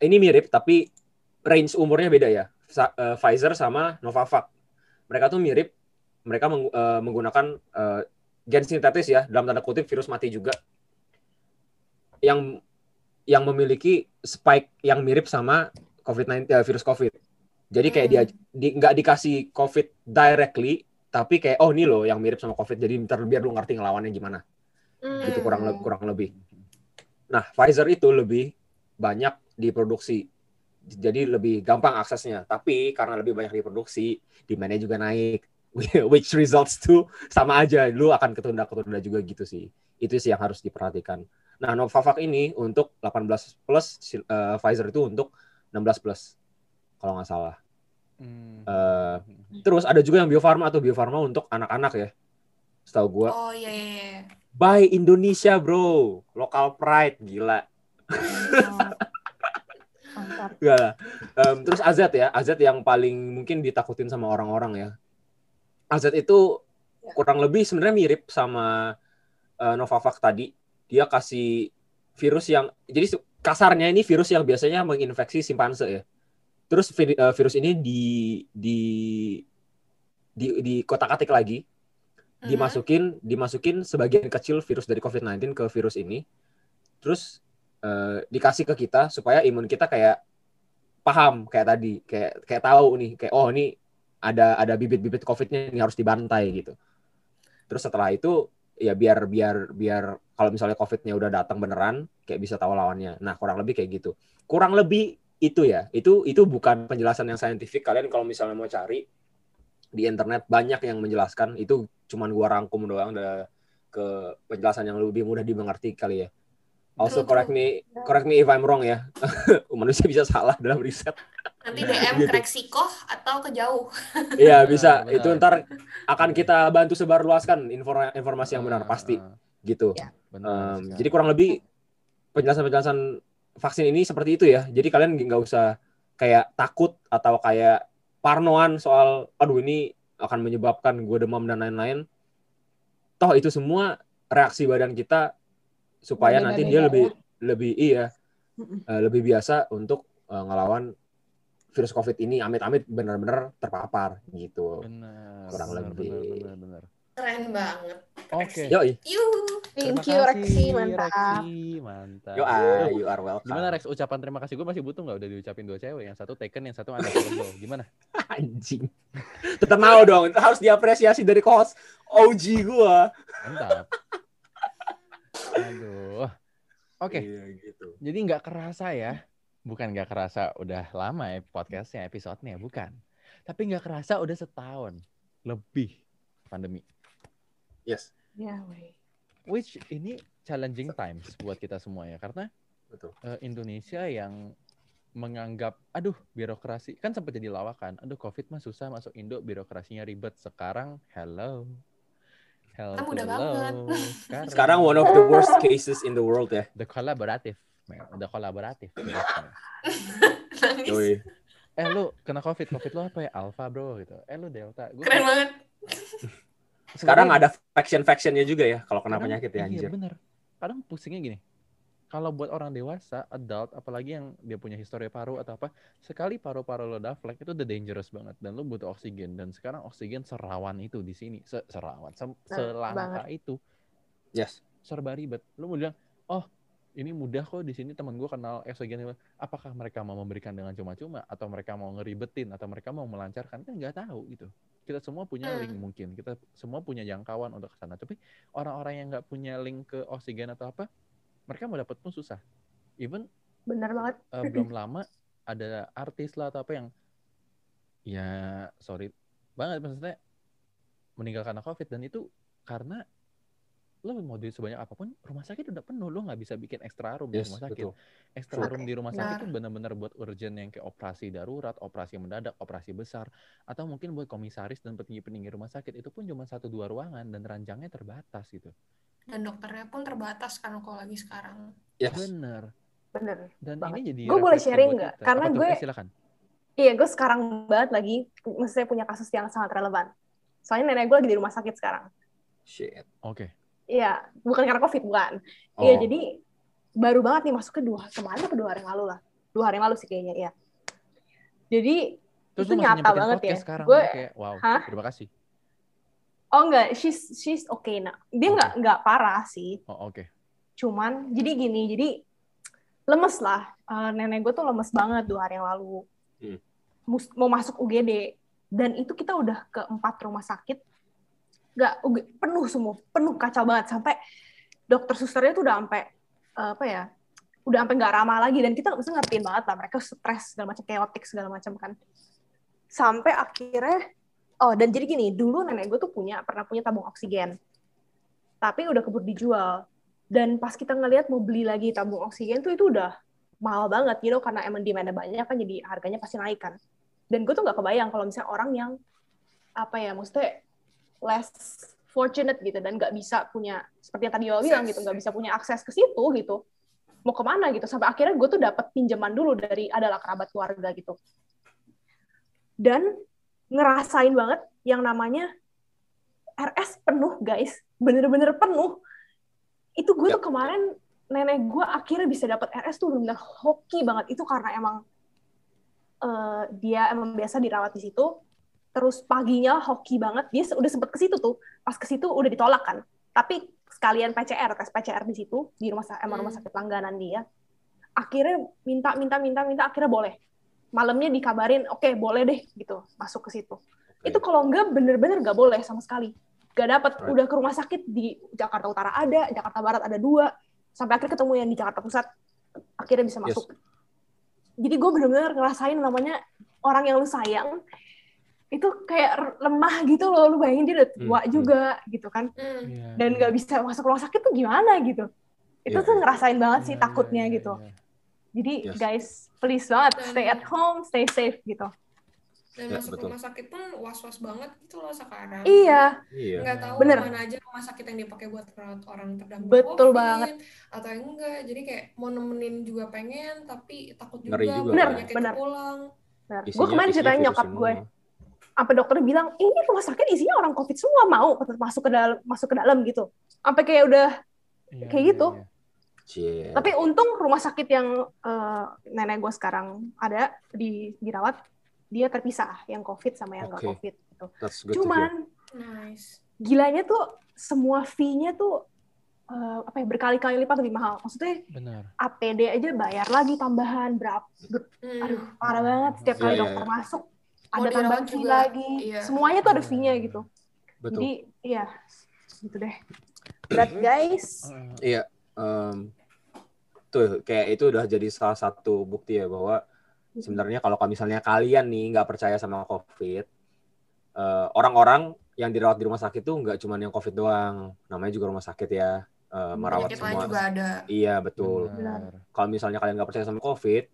ini mirip tapi range umurnya beda ya. Sa- Pfizer sama Novavax. Mereka tuh mirip. Mereka meng- eh, menggunakan eh, gen sintetis ya dalam tanda kutip virus mati juga yang yang memiliki spike yang mirip sama COVID-19 eh, virus COVID. Jadi kayak dia di, nggak dikasih COVID directly, tapi kayak oh ini loh yang mirip sama COVID. Jadi ntar biar lu ngerti ngelawannya gimana. Gitu Hmm. kurang le- kurang lebih. Nah Pfizer itu lebih banyak diproduksi, jadi lebih gampang aksesnya. Tapi karena lebih banyak diproduksi, demandnya juga naik. [laughs] Which results to sama aja, lu akan ketunda-ketunda juga gitu sih. Itu sih yang harus diperhatikan. Nah, Novavax ini untuk 18 plus, eh, Pfizer itu untuk 16 plus, kalau nggak salah. Hmm. Eh, Terus ada juga yang Bio Farma atau Bio Farma untuk anak-anak ya. Setahu gua. Oh iya iya. iya. Buy Indonesia, bro. Local pride, gila. [laughs] Mantap. Enggak lah. Em, terus AZ ya, AZ yang paling mungkin ditakutin sama orang-orang ya. AZ itu Ya. kurang lebih sebenarnya mirip sama eh, Novavax tadi. Dia kasih virus yang jadi kasarnya ini virus yang biasanya menginfeksi simpanse ya. Terus eh, virus ini di di di di kotak-atik lagi Mhm. dimasukin dimasukin sebagian kecil virus dari COVID-19 ke virus ini. Terus eh, dikasih ke kita supaya imun kita kayak paham kayak tadi, kayak kayak tahu nih, kayak oh ini ada ada bibit-bibit COVID-nya ini harus dibantai gitu. Terus setelah itu ya biar biar biar kalau misalnya COVID-nya udah datang beneran, kayak bisa tahu lawannya. Nah kurang lebih kayak gitu. Kurang lebih itu ya, itu itu bukan penjelasan yang saintifik. Kalian kalau misalnya mau cari di internet banyak yang menjelaskan itu cuman gua rangkum doang ke penjelasan yang lebih mudah dimengerti kali ya. Also True, correct true. me correct me if I'm wrong ya. [laughs] Manusia bisa salah dalam riset. Nanti DM Gitu. ke Reksikoh atau ke jauh. [laughs] Iya bisa. benar. Itu ntar akan kita bantu sebarluaskan informa- informasi yang benar Ah, pasti gitu. Ya. benar sekali. jadi kurang lebih penjelasan-penjelasan vaksin ini seperti itu ya. Jadi kalian nggak usah kayak takut atau kayak parnoan soal aduh ini akan menyebabkan gue demam dan lain-lain. Toh itu semua reaksi badan kita supaya nanti dia lebih ya. lebih iya eh, lebih biasa untuk eh, ngelawan virus COVID ini amit-amit benar-benar terpapar gitu. benar kurang benar, lebih. benar, benar, benar. Keren banget. Oke. Yoi, Yuh. Thank you kasih, mantap. Reksi, mantap. yo ah, you are welcome. Gimana Rex ucapan terima kasih gue masih butuh nggak udah diucapin dua cewek yang satu taken yang satu anak gimana [laughs] Anjing. Tetap mau dong, harus diapresiasi dari host OG gua. mantap aduh. Oke. Iya gitu. jadi nggak kerasa ya. Bukan nggak kerasa udah lama ya podcastnya episodenya bukan. Tapi nggak kerasa udah setahun lebih pandemi. Yes, Ya, weh. which ini challenging times buat kita semua ya karena betul. eh, Indonesia yang menganggap aduh birokrasi kan sempat jadi lawakan aduh covid mah susah masuk Indo birokrasinya ribet sekarang hello hello Kan mudah hello. banget. [laughs] sekarang, Sekarang one of the worst cases in the world ya. the collaborative man. the collaborative Nangis. Eh lu kena covid covid lu apa ya alpha bro gitu eh lu delta Gua Keren banget. Sekarang ada faction-factionnya juga ya kalau kena kadang- penyakit ya iya anjir. bener kadang pusingnya gini kalau buat orang dewasa adult apalagi yang dia punya histori paru atau apa sekali paru-paru lo daflek itu udah dangerous banget. Dan lo butuh oksigen. Dan sekarang oksigen serawan itu di sini. Se- serawan se- selangka itu. Yes. serba ribet. Lo mau bilang oh ini mudah kok di sini teman gue kenal eksogen apakah mereka mau memberikan dengan cuma-cuma? Atau mereka mau ngeribetin? Atau mereka mau melancarkan? Kan nggak tahu gitu. Kita semua punya Hmm. link mungkin. Kita semua punya jangkauan untuk ke sana. Tapi orang-orang yang nggak punya link ke oksigen atau apa mereka mau dapat pun susah even Bener banget. eh, belum lama ada artis lah atau apa yang ya sorry banget maksudnya meninggal karena covid dan itu karena lo mau duit sebanyak apa pun rumah sakit udah penuh lo nggak bisa bikin ekstra room di Yes, rumah sakit betul. ekstra room di rumah sakit benar. tuh benar-benar buat urgent yang kayak operasi darurat operasi mendadak operasi besar atau mungkin buat komisaris dan petinggi-petinggi rumah sakit itu pun cuma satu dua ruangan dan ranjangnya terbatas gitu Dan dokternya pun terbatas kan kalau lagi sekarang. Yes. bener Bener. dan Banget. ini jadi Gue boleh sharing nggak? Karena Apa gue- Eh, silakan Iya, gue sekarang banget lagi, maksudnya punya kasus yang sangat relevan. Soalnya nenek gue lagi di rumah sakit sekarang. Shit. oke Iya, bukan karena COVID, bukan. Oh. Iya, jadi baru banget nih masuk ke dua, kemarin apa dua hari yang lalu lah. Dua hari yang lalu sih kayaknya, iya. Jadi, Terus Itu nyata banget ya. sekarang Gue- kayak wow Hah? terima kasih oh enggak, she's, she's okay nah. Dia Oke. nggak nggak parah sih. oh oke Cuman, jadi gini, jadi lemes lah. Eh, nenek gue tuh lemes banget dua hari yang lalu. Hmm. Mus- Mau masuk UGD. Dan itu kita udah ke empat rumah sakit. Nggak, UG- penuh semua. Penuh kacau banget. Sampai dokter susternya tuh udah sampai, eh, apa ya, udah sampai nggak ramah lagi. Dan kita bisa ngertiin banget lah. Mereka stres, segala macam, chaotic, segala macam kan. Sampai akhirnya, oh dan jadi gini, dulu nenek gue tuh punya, pernah punya tabung oksigen. Tapi udah keburu dijual. Dan pas kita ngelihat mau beli lagi tabung oksigen tuh itu udah mahal banget gitu karena emang demand banyak kan jadi harganya pasti naik kan. Dan gue tuh nggak kebayang kalau misalnya orang yang apa ya maksudnya less fortunate gitu dan nggak bisa punya seperti yang tadi lo bilang gitu nggak bisa punya akses ke situ gitu mau ke mana gitu. Sampai akhirnya gue tuh dapat pinjaman dulu dari adalah kerabat keluarga gitu. Dan ngerasain banget yang namanya RS penuh guys. Bener-bener penuh. Itu gue Yap. tuh kemarin nenek gue akhirnya bisa dapat RS tuh benar-benar hoki banget. Itu karena emang eh, dia emang biasa dirawat di situ. Terus paginya hoki banget. Dia udah sempet ke situ tuh. Pas ke situ udah ditolak kan. Tapi sekalian PCR tes PCR di situ di rumah sa- emang rumah Hmm. sakit langganan dia. Akhirnya minta minta minta minta akhirnya boleh malamnya dikabarin oke boleh deh gitu masuk ke situ itu kalau enggak bener-bener nggak boleh sama sekali nggak dapat Right. udah ke rumah sakit di Jakarta Utara ada Jakarta Barat ada dua sampai akhirnya ketemu yang di Jakarta Pusat akhirnya bisa Yes. masuk jadi gue bener-bener ngerasain namanya orang yang lu sayang itu kayak lemah gitu loh lu bayangin dia udah tua Hmm, hmm. juga gitu kan Hmm. Iya, dan nggak bisa masuk rumah sakit tuh gimana gitu itu Iya, tuh ngerasain banget sih Iya, takutnya iya, gitu iya. Jadi Yes. guys please banget Dan- stay at home stay safe gitu Dan Ya, masuk betul. rumah sakit pun was-was banget gitu loh sekarang. iya Iya. Nggak tahu Bener. mana aja rumah sakit yang dipakai buat rawat orang terdampak Betul COVID, banget. Atau yang enggak. Jadi kayak mau nemenin juga pengen, tapi takut juga. Ngeri juga. Bener, penyakit bener. pulang. Benar. Isinya- gue kemarin ceritain nyokap semua. gue sampai dokter bilang ini rumah sakit isinya orang covid semua mau masuk ke dalam masuk ke dalam gitu sampai kayak udah Iya, kayak iya, gitu. iya. Shit. tapi untung rumah sakit yang eh, nenek gue sekarang ada di dirawat dia terpisah yang covid sama yang nggak Oke. covid gitu. That's good cuman Nice. gilanya tuh semua fee-nya tuh eh, apa ya berkali-kali lipat lebih mahal maksudnya benar APD aja bayar lagi tambahan berapa Hmm. aduh parah banget setiap kali Iya, iya, dokter iya. masuk Mau ada tambahan fee juga, lagi iya. semuanya tuh ada fee-nya gitu Betul. Jadi iya gitu deh. Berat guys. Iya. em, tuh kayak itu udah jadi salah satu bukti ya bahwa sebenarnya kalau misalnya kalian nih nggak percaya sama COVID, eh, orang-orang yang dirawat di rumah sakit tuh nggak cuma yang COVID doang, namanya juga rumah sakit ya, eh, merawat Penyakit lain semua. juga ada. Iya betul. Kalau misalnya kalian nggak percaya sama COVID,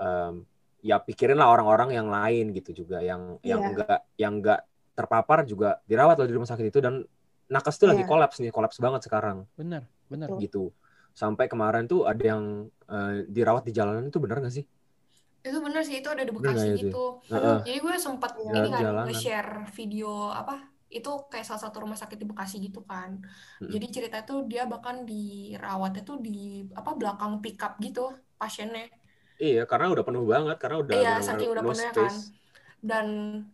em, ya pikirinlah orang-orang yang lain gitu juga, yang yang Iya. nggak yang nggak terpapar juga dirawat loh di rumah sakit itu dan nakes tuh lagi Iya. kolaps nih, kolaps banget sekarang benar benar Betul. gitu. Sampai kemarin tuh ada yang eh, dirawat di jalanan itu benar nggak sih? Itu bener sih, itu ada di Bener Bekasi itu? gitu. Heeh. Jadi gue sempat ini kan nge-share video apa itu kayak salah satu rumah sakit di Bekasi gitu kan. Mm-mm. Jadi ceritanya tuh dia bahkan dirawatnya tuh di apa belakang pickup gitu pasiennya. Iya, karena udah penuh banget, karena udah Iya, saking udah no penuhnya space. kan. Dan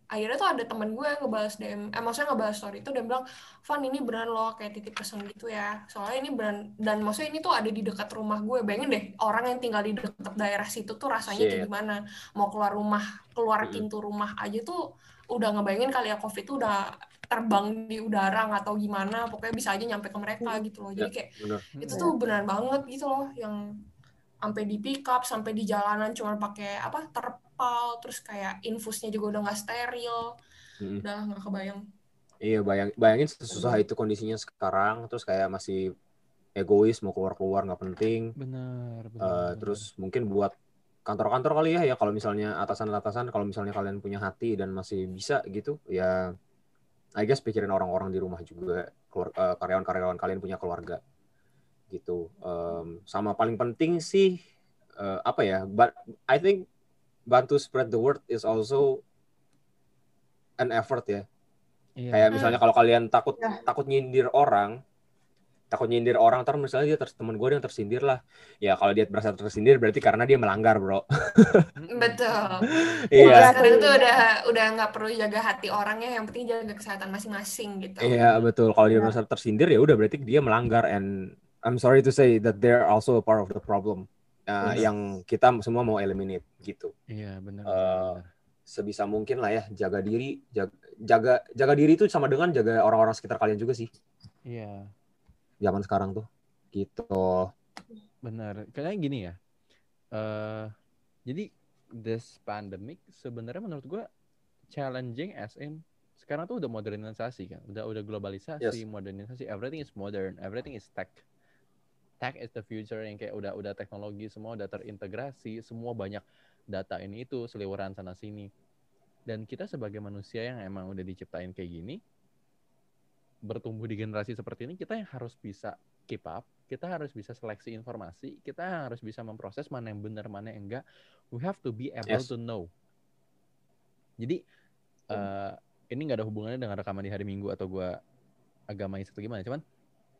akhirnya tuh ada teman gue yang ngebahas DM eh maksudnya ngebahas story itu dan bilang Van ini beneran loh kayak titip pesan gitu ya. Soalnya ini beneran dan maksudnya ini tuh ada di dekat rumah gue. Bayangin deh orang yang tinggal di dekat daerah situ tuh rasanya kayak Shit. gimana. Mau keluar rumah keluar pintu rumah aja tuh udah ngebayangin kali ya covid tuh udah terbang di udara nggak tahu gimana. Pokoknya bisa aja nyampe ke mereka gitu loh. Jadi Ya. kayak bener. itu tuh beneran banget gitu loh yang sampai di pick up sampai di jalanan cuma pakai apa terpal terus kayak infusnya juga udah nggak steril Mm-mm. udah nggak kebayang Iya bayang, bayangin sesusah itu kondisinya sekarang terus kayak masih egois mau keluar keluar nggak penting Benar, benar. Eh, benar. terus mungkin buat kantor-kantor kali ya ya kalau misalnya atasan-atasan kalau misalnya kalian punya hati dan masih bisa gitu ya I guess pikirin orang-orang di rumah juga keluar- eh, karyawan-karyawan kalian punya keluarga gitu. Em, sama paling penting sih eh, apa ya but I think bantu spread the word is also an effort ya. Iya. kayak misalnya kalau kalian takut Ya. takut nyindir orang takut nyindir orang ntar misalnya dia temen gue yang tersindir lah. Ya kalau dia merasa tersindir berarti karena dia melanggar bro. Betul. [laughs] Iya. Sekarang tuh udah udah nggak perlu jaga hati orangnya yang penting jaga kesehatan masing-masing gitu. Iya betul. Kalau dia merasa tersindir ya udah berarti dia melanggar and I'm sorry to say that they're also a part of the problem uh, Benar. yang kita semua mau eliminate gitu Iya, benar. Eh, benar. sebisa mungkin lah ya jaga diri jaga jaga, jaga diri itu sama dengan jaga orang-orang sekitar kalian juga sih Iya, zaman sekarang tuh gitu benar. Kayaknya gini ya. eh jadi this pandemic sebenarnya menurut gua challenging as in sekarang tuh udah modernisasi kan, udah udah globalisasi, Yes. modernisasi, everything is modern, everything is tech. Tech is the future yang kayak udah udah teknologi semua udah terintegrasi, semua banyak data ini itu seliweran sana sini. Dan kita sebagai manusia yang emang udah diciptain kayak gini, bertumbuh di generasi seperti ini, kita yang harus bisa keep up, kita harus bisa seleksi informasi, kita harus bisa memproses mana yang benar, mana yang enggak. We have to be able Yes. to know. Jadi eh, ini nggak ada hubungannya dengan rekaman di hari Minggu atau gua agamais atau gimana, cuman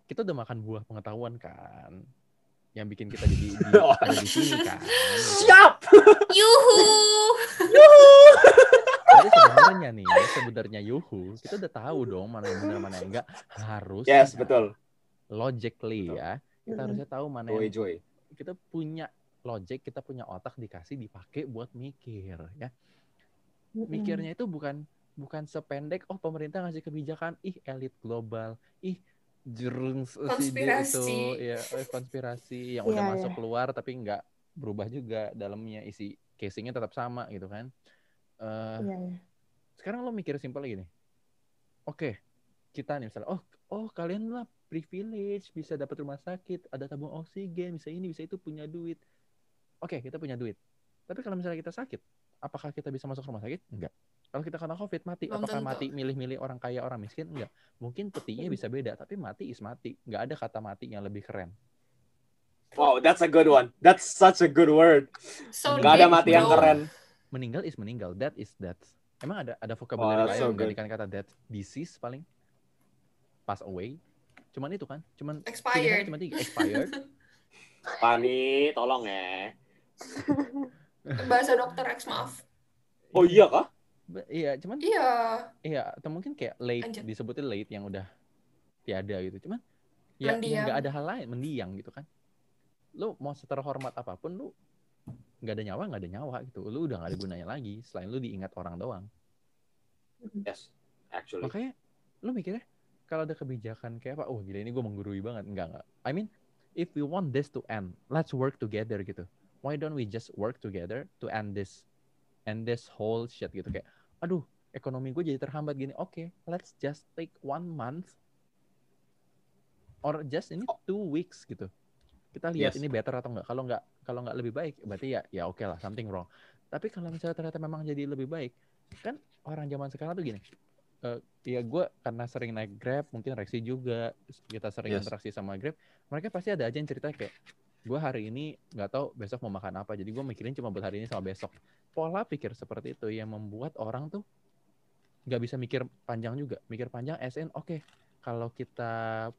kita udah makan buah pengetahuan kan, yang bikin kita jadi di, [laughs] ada di sini kan. gitu. yuhu Jadi sebenarnya nih, sebenarnya yuhu, kita udah tahu dong mana yang benar mana yang enggak harus yes betul logically Betul. ya. Kita harusnya tahu mana joy yang joy kita punya logic, kita punya otak dikasih dipakai buat mikir ya. Mikirnya itu bukan bukan sependek oh pemerintah ngasih kebijakan, ih elit global, ih si dia Konspirasi. itu ya eh, konspirasi yang udah Iya, masuk iya. keluar tapi nggak berubah juga dalamnya isi casingnya tetap sama gitu kan. Eh Iya, iya. sekarang lo mikir simpel gini oke kita nih misalnya oh oh kalian lah privilege bisa dapat rumah sakit ada tabung oksigen bisa ini bisa itu punya duit oke kita punya duit tapi kalau misalnya kita sakit apakah kita bisa masuk rumah sakit enggak kalau kita kena covid mati. Belum apakah tentu. mati milih-milih orang kaya orang miskin? Enggak. Mungkin petinya bisa beda tapi mati is mati. Nggak ada kata mati yang lebih keren. Wow that's a good one. That's such a good word. So Nggak ada mati yang keren. Meninggal is meninggal. Death is death. Emang ada ada Oh, vocabulary lain so yang menggantikan kata death? Disease paling? Pass away? Cuman itu kan? Cuman expired. cuma tiga. Expired. [laughs] Pani tolong ya. Bahasa dokter X maaf. Oh iya kah iya cuman iya. iya atau mungkin kayak late Lanjut. disebutin late yang udah tiada gitu. Cuman ya ya nggak ada hal lain mendiang gitu kan. Lu mau seterhormat apa pun lu nggak ada nyawa nggak ada nyawa gitu. Lu udah nggak ada gunanya lagi selain lu diingat orang doang. Yes actually. Makanya lu mikirnya kalau ada kebijakan kayak apa oh gila ini gue menggurui banget. Enggak enggak I mean if we want this to end let's work together gitu. Why don't we just work together to end this end this whole shit gitu? Kayak aduh ekonomi gue jadi terhambat gini. Oke let's just take one month or just ini two weeks gitu. Kita lihat Yes. ini better atau enggak. Kalau enggak kalau enggak lebih baik berarti ya ya oke lah something wrong. Tapi kalau misalnya ternyata memang jadi lebih baik kan orang zaman sekarang tuh gini eh ya gue karena sering naik grab mungkin Rexi juga kita sering Yes. interaksi sama grab mereka pasti ada aja yang cerita kayak gue hari ini nggak tahu besok mau makan apa jadi gue mikirin cuma buat hari ini sama besok pola pikir seperti itu yang membuat orang tuh nggak bisa mikir panjang juga mikir panjang SN oke kalau kita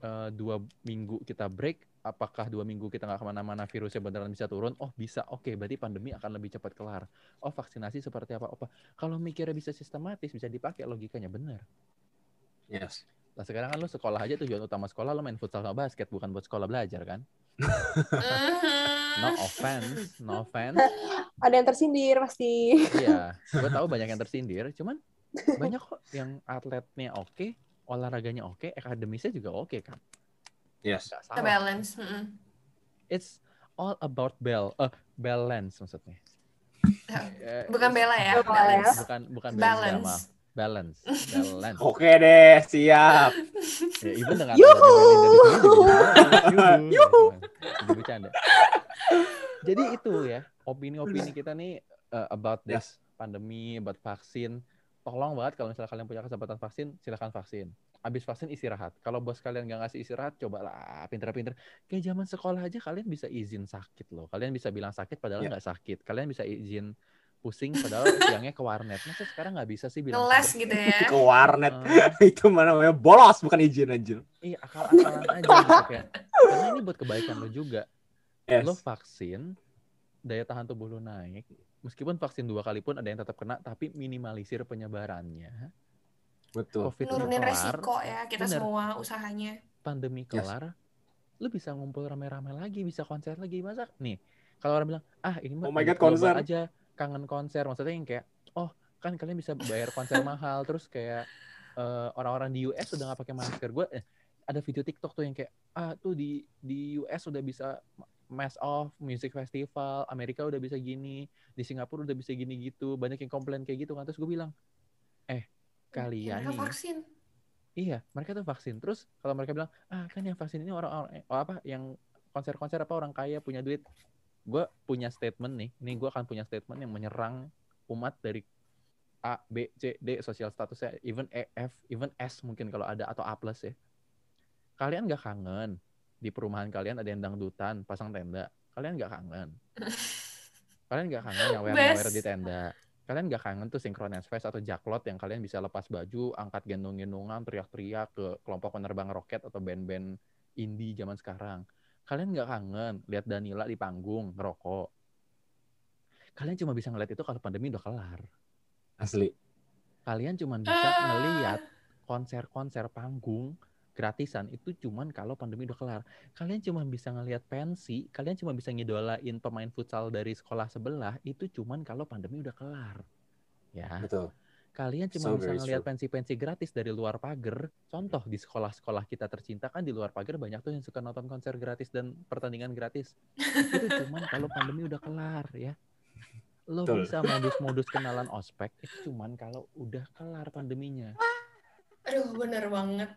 eh, dua minggu kita break apakah dua minggu kita nggak ke mana-mana virusnya beneran bisa turun? Oh bisa, oke berarti pandemi akan lebih cepat kelar. Oh vaksinasi seperti apa? Apa? Kalau mikirnya bisa sistematis, bisa dipakai logikanya bener. Yes. Lah sekarang kan lu sekolah aja tujuan utama sekolah lu main futsal sama basket bukan buat sekolah belajar kan? [laughs] No offense, no offense. [laughs] Ada yang tersindir pasti. Iya, gue tahu banyak yang tersindir, cuman banyak kok yang atletnya oke, olahraganya oke, akademisnya juga oke kan. Yes. Salah. balance. mhm. It's all about bal, eh balance maksudnya. Eh, Bukan bela ya, Bukan balance. bukan bukan balance, ya, Balance. Balance, balance. Oke deh, siap. [laughs] Ya, even dengan [laughs] Yuhu! Yuhu. Bercanda. Jadi itu ya, opini-opini kita nih uh, about this pandemi, about vaksin. Tolong banget kalau misalnya kalian punya kesempatan vaksin, silakan vaksin. Abis vaksin istirahat. Kalau bos kalian nggak ngasih istirahat, cobalah pinter-pinter. Kayak zaman sekolah aja kalian bisa izin sakit loh. Kalian bisa bilang sakit padahal Ya. nggak sakit. Kalian bisa izin pusing padahal [laughs] siangnya ke warnet. Masa sekarang nggak bisa sih bilang Ngeles sakit? gitu ya. Ke warnet. [laughs] Eh, [laughs] Itu mana namanya bolos bukan izin anjir. Iya akal-akalan aja gitu kayak. Karena ini buat kebaikan lo juga. Yes. Lo vaksin, daya tahan tubuh lo naik. Meskipun vaksin dua kali pun ada yang tetap kena, tapi minimalisir penyebarannya. Betul. Covid Nurunin kelar, resiko ya kita Bener. semua usahanya. pandemi Yes. kelar, lo bisa ngumpul rame-rame lagi, bisa konser lagi. Masa nih, kalau orang bilang, ah ini mah Oh my God, konser. aja, kangen konser. Maksudnya yang kayak, oh kan kalian bisa bayar konser mahal, terus kayak eh, orang-orang di US udah nggak pakai masker. Gue eh, ada video TikTok tuh yang kayak, ah tuh di di US udah bisa mass off music festival, Amerika udah bisa gini, di Singapura udah bisa gini gitu, banyak yang komplain kayak gitu kan. Terus gue bilang, eh kalian Mereka nih, vaksin. Iya, mereka tuh vaksin. Terus kalau mereka bilang, ah kan yang vaksin ini orang-orang eh, oh, apa yang konser-konser apa orang kaya punya duit. Gue punya statement nih. Ini gue akan punya statement yang menyerang umat dari A, B, C, D sosial statusnya, even E, F, even S mungkin kalau ada atau A plus ya. Kalian nggak kangen di perumahan kalian ada yang dangdutan, pasang tenda. Kalian nggak kangen. Kalian nggak kangen yang [laughs] nyawer di tenda. Kalian nggak kangen tuh synchronous fest atau jaklot yang kalian bisa lepas baju, angkat gendong-gendongan, teriak-teriak ke kelompok penerbang roket atau band-band indie zaman sekarang. Kalian nggak kangen lihat Danila di panggung ngerokok. Kalian cuma bisa ngeliat itu kalau pandemi udah kelar. Asli. Kalian cuma bisa Ah. ngeliat konser-konser panggung gratisan itu cuman kalau pandemi udah kelar. Kalian cuma bisa ngelihat pensi, kalian cuma bisa ngidolain pemain futsal dari sekolah sebelah itu cuman kalau pandemi udah kelar. Ya. Betul. Kalian cuma So bisa ngelihat pensi-pensi gratis dari luar pagar. Contoh di sekolah-sekolah kita tercinta kan di luar pagar banyak tuh yang suka nonton konser gratis dan pertandingan gratis. itu cuman kalau pandemi udah kelar ya. Lo Betul. bisa modus-modus kenalan ospek itu cuman kalau udah kelar pandeminya. Aduh, bener banget.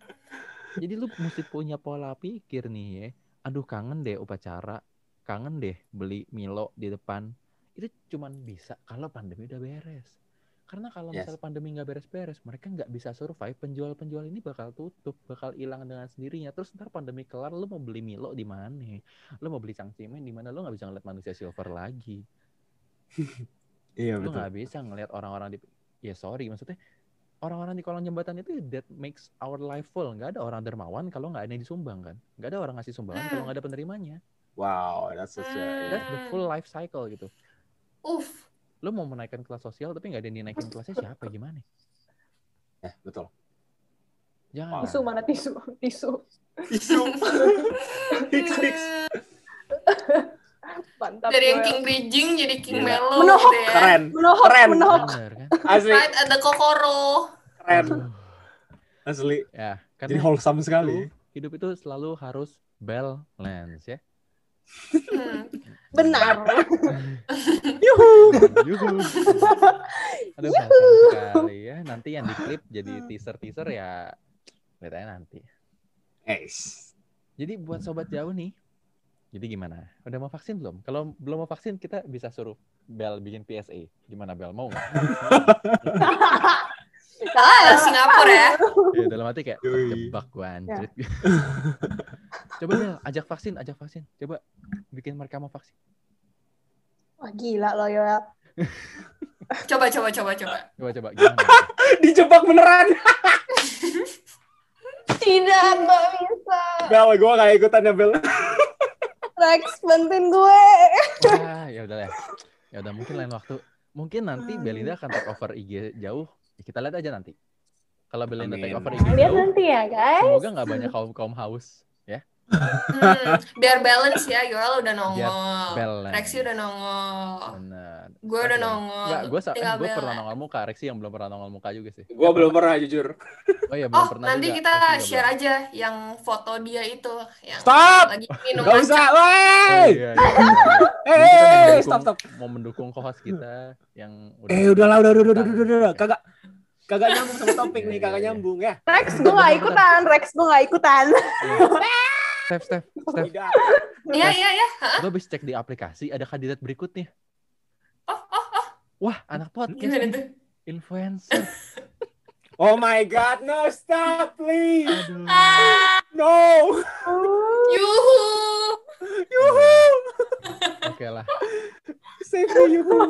Jadi lu mesti punya pola pikir nih ya. Aduh kangen deh upacara, kangen deh beli Milo di depan. Itu cuman bisa kalau pandemi udah beres. Karena kalau Yes. misal pandemi nggak beres-beres, mereka nggak bisa survive. Penjual-penjual ini bakal tutup, bakal hilang dengan sendirinya. Terus ntar pandemi kelar, lu mau beli Milo di mana? Lu mau beli cangcimen di mana? Lu nggak bisa ngeliat manusia silver lagi. [laughs] Iya Lu betul. nggak bisa ngeliat orang-orang di, ya sorry, maksudnya orang-orang di kolong jembatan itu that makes our life full. Nggak ada orang dermawan kalau nggak ada yang disumbang kan. Nggak ada orang ngasih sumbangan kalau nggak ada penerimanya. Wow, that's such a That's the full life cycle gitu. Uff. Lu mau menaikkan kelas sosial tapi nggak ada yang dinaikin kelasnya siapa gimana? ya betul. Jangan. Tisu mana tisu? [laughs] Tisu. Isu. Fix fix. Mantap. Dari yang. King Bridging jadi King Gila. Melo Menohok. gitu ya. Keren. Menohok, Keren. menohok. Bener kan? [laughs] Asli. Right ada Kokoro. Keren. Asli. Ya, karena Jadi wholesome sekali. hidup itu selalu harus balance ya. Hmm. Benar. [laughs] Yuhu. Aduh, wholesome sekali ya. Nanti yang di klip jadi teaser-teaser ya lihat aja nanti. Ace. Jadi buat sobat jauh nih, jadi gimana? Udah mau vaksin belum? Kalau belum mau vaksin, kita bisa suruh Bel bikin PSA. Gimana Bel? Mau nggak? [laughs] Ah, Singapura ya. ya, dalam hati kayak Yoi. terjebak gua anjrit. [laughs] Coba Bel, ajak vaksin, ajak vaksin. Coba bikin mereka mau vaksin. Wah gila lo Yoel. [laughs] Coba coba coba coba. Coba coba gimana? [laughs] Dijebak beneran. [laughs] Tidak, nggak bisa. Bel, gue gak ikutan ya Bel. Rex, bantuin gue. Wah, ya udah ya. Ya udah mungkin lain waktu. Mungkin nanti Belinda akan take over IG jauh. Ya, kita lihat aja nanti. Kalau Belinda take Amin. over IG Lihat jauh, nanti ya guys. semoga nggak banyak kaum kaum haus. Hmm, biar balance ya, Yoel udah nongol. Rexy udah nongol. Gue udah nongol. Gue gue pernah nongol muka. Rexy yang belum pernah nongol muka juga sih. Gue belum pernah jujur. Oh iya, belum Oh, pernah nanti juga. kita Rexy share belum. aja yang foto dia itu yang Stop! lagi minum Gak usah, Oh, wey! iya, iya, iya. [laughs] Eh, eh, stop, stop. Mau mendukung co-host kita yang Eh, udahlah, udah, udah, udah, udah, udah, udah. Kagak, kagak nyambung sama topik nih, kagak nyambung ya. Rex, gue gak ikutan. Rex, gue gak ikutan. [laughs] Steph, Steph, [laughs] Steph. Tidak. Iya, iya, iya. Gue habis cek di aplikasi ada kandidat berikutnya. Oh, oh, oh. Wah, anak podcast Gimana influencer. [laughs] Oh my god, no, stop, please. Aduh. Ah, No. [laughs] yuhu. Yuhu. Oke lah. Save me, yuhu.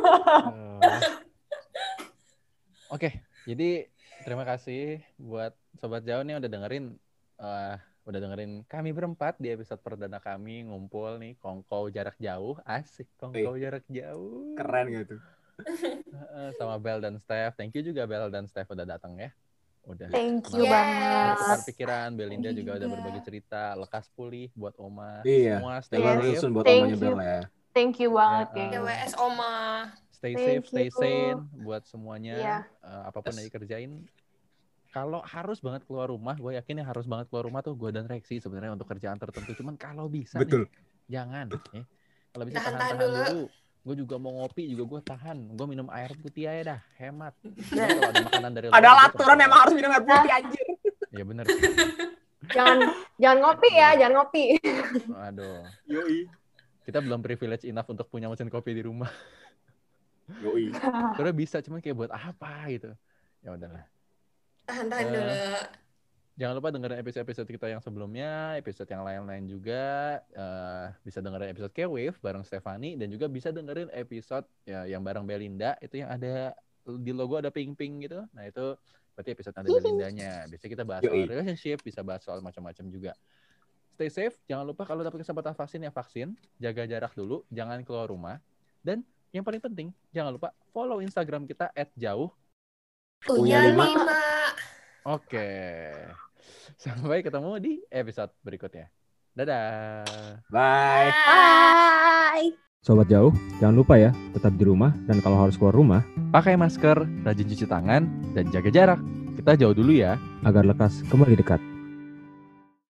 Oke, jadi terima kasih buat sobat jauh nih udah dengerin eh, udah dengerin kami berempat di episode perdana kami ngumpul nih kongkow jarak jauh asik kongkow jarak jauh Keren gitu. [laughs] Heeh, sama Bel dan Steph thank you juga Bel dan Steph udah datang ya udah Thank you Yes. banget. bertukar pikiran Belinda Thank juga udah berbagi cerita lekas pulih buat Oma Iya. semua stay Yes. safe buat Thank omanya you. Bella ya. Thank you banget, Ya, geng. GWS Oma. stay Thank safe stay sane buat semuanya Iya. Eh, apa pun Yes. yang dikerjain kalau harus banget keluar rumah gue yakin yang harus banget keluar rumah tuh gue dan Rexy sebenarnya untuk kerjaan tertentu cuman kalau bisa Betul. nih jangan ya. kalau bisa Tahan-tahan dulu. dulu, gue juga mau ngopi juga gue tahan gue minum air putih aja dah hemat [laughs] kalau ada makanan dari luar, Ada gua aturan emang harus minum air putih anjir. ya bener [laughs] Jangan jangan ngopi ya, jangan ngopi. aduh Yoi. kita belum privilege enough untuk punya mesin kopi di rumah Yoi. karena bisa cuman kayak buat apa gitu ya udahlah Tahan-tahan Eh, dulu. Jangan lupa dengerin episode-episode kita yang sebelumnya, episode yang lain-lain juga. Eh, bisa dengerin episode K-Wave bareng Stefani dan juga bisa dengerin episode ya, yang bareng Belinda itu yang ada di logo ada ping-ping gitu. Nah, itu berarti episode ada Belindanya. Biasanya kita bahas soal relationship, bisa bahas soal macam-macam juga. Stay safe, jangan lupa kalau dapat kesempatan vaksin ya vaksin, jaga jarak dulu, jangan keluar rumah. Dan yang paling penting, jangan lupa follow Instagram kita @jauh Punya lima. lima. Oke. Sampai ketemu di episode berikutnya. Dadah. Bye. Bye. Sobat jauh, jangan lupa ya, tetap di rumah dan kalau harus keluar rumah, Pakai masker, rajin cuci tangan, dan jaga jarak. Kita jauh dulu ya. agar lekas kembali dekat.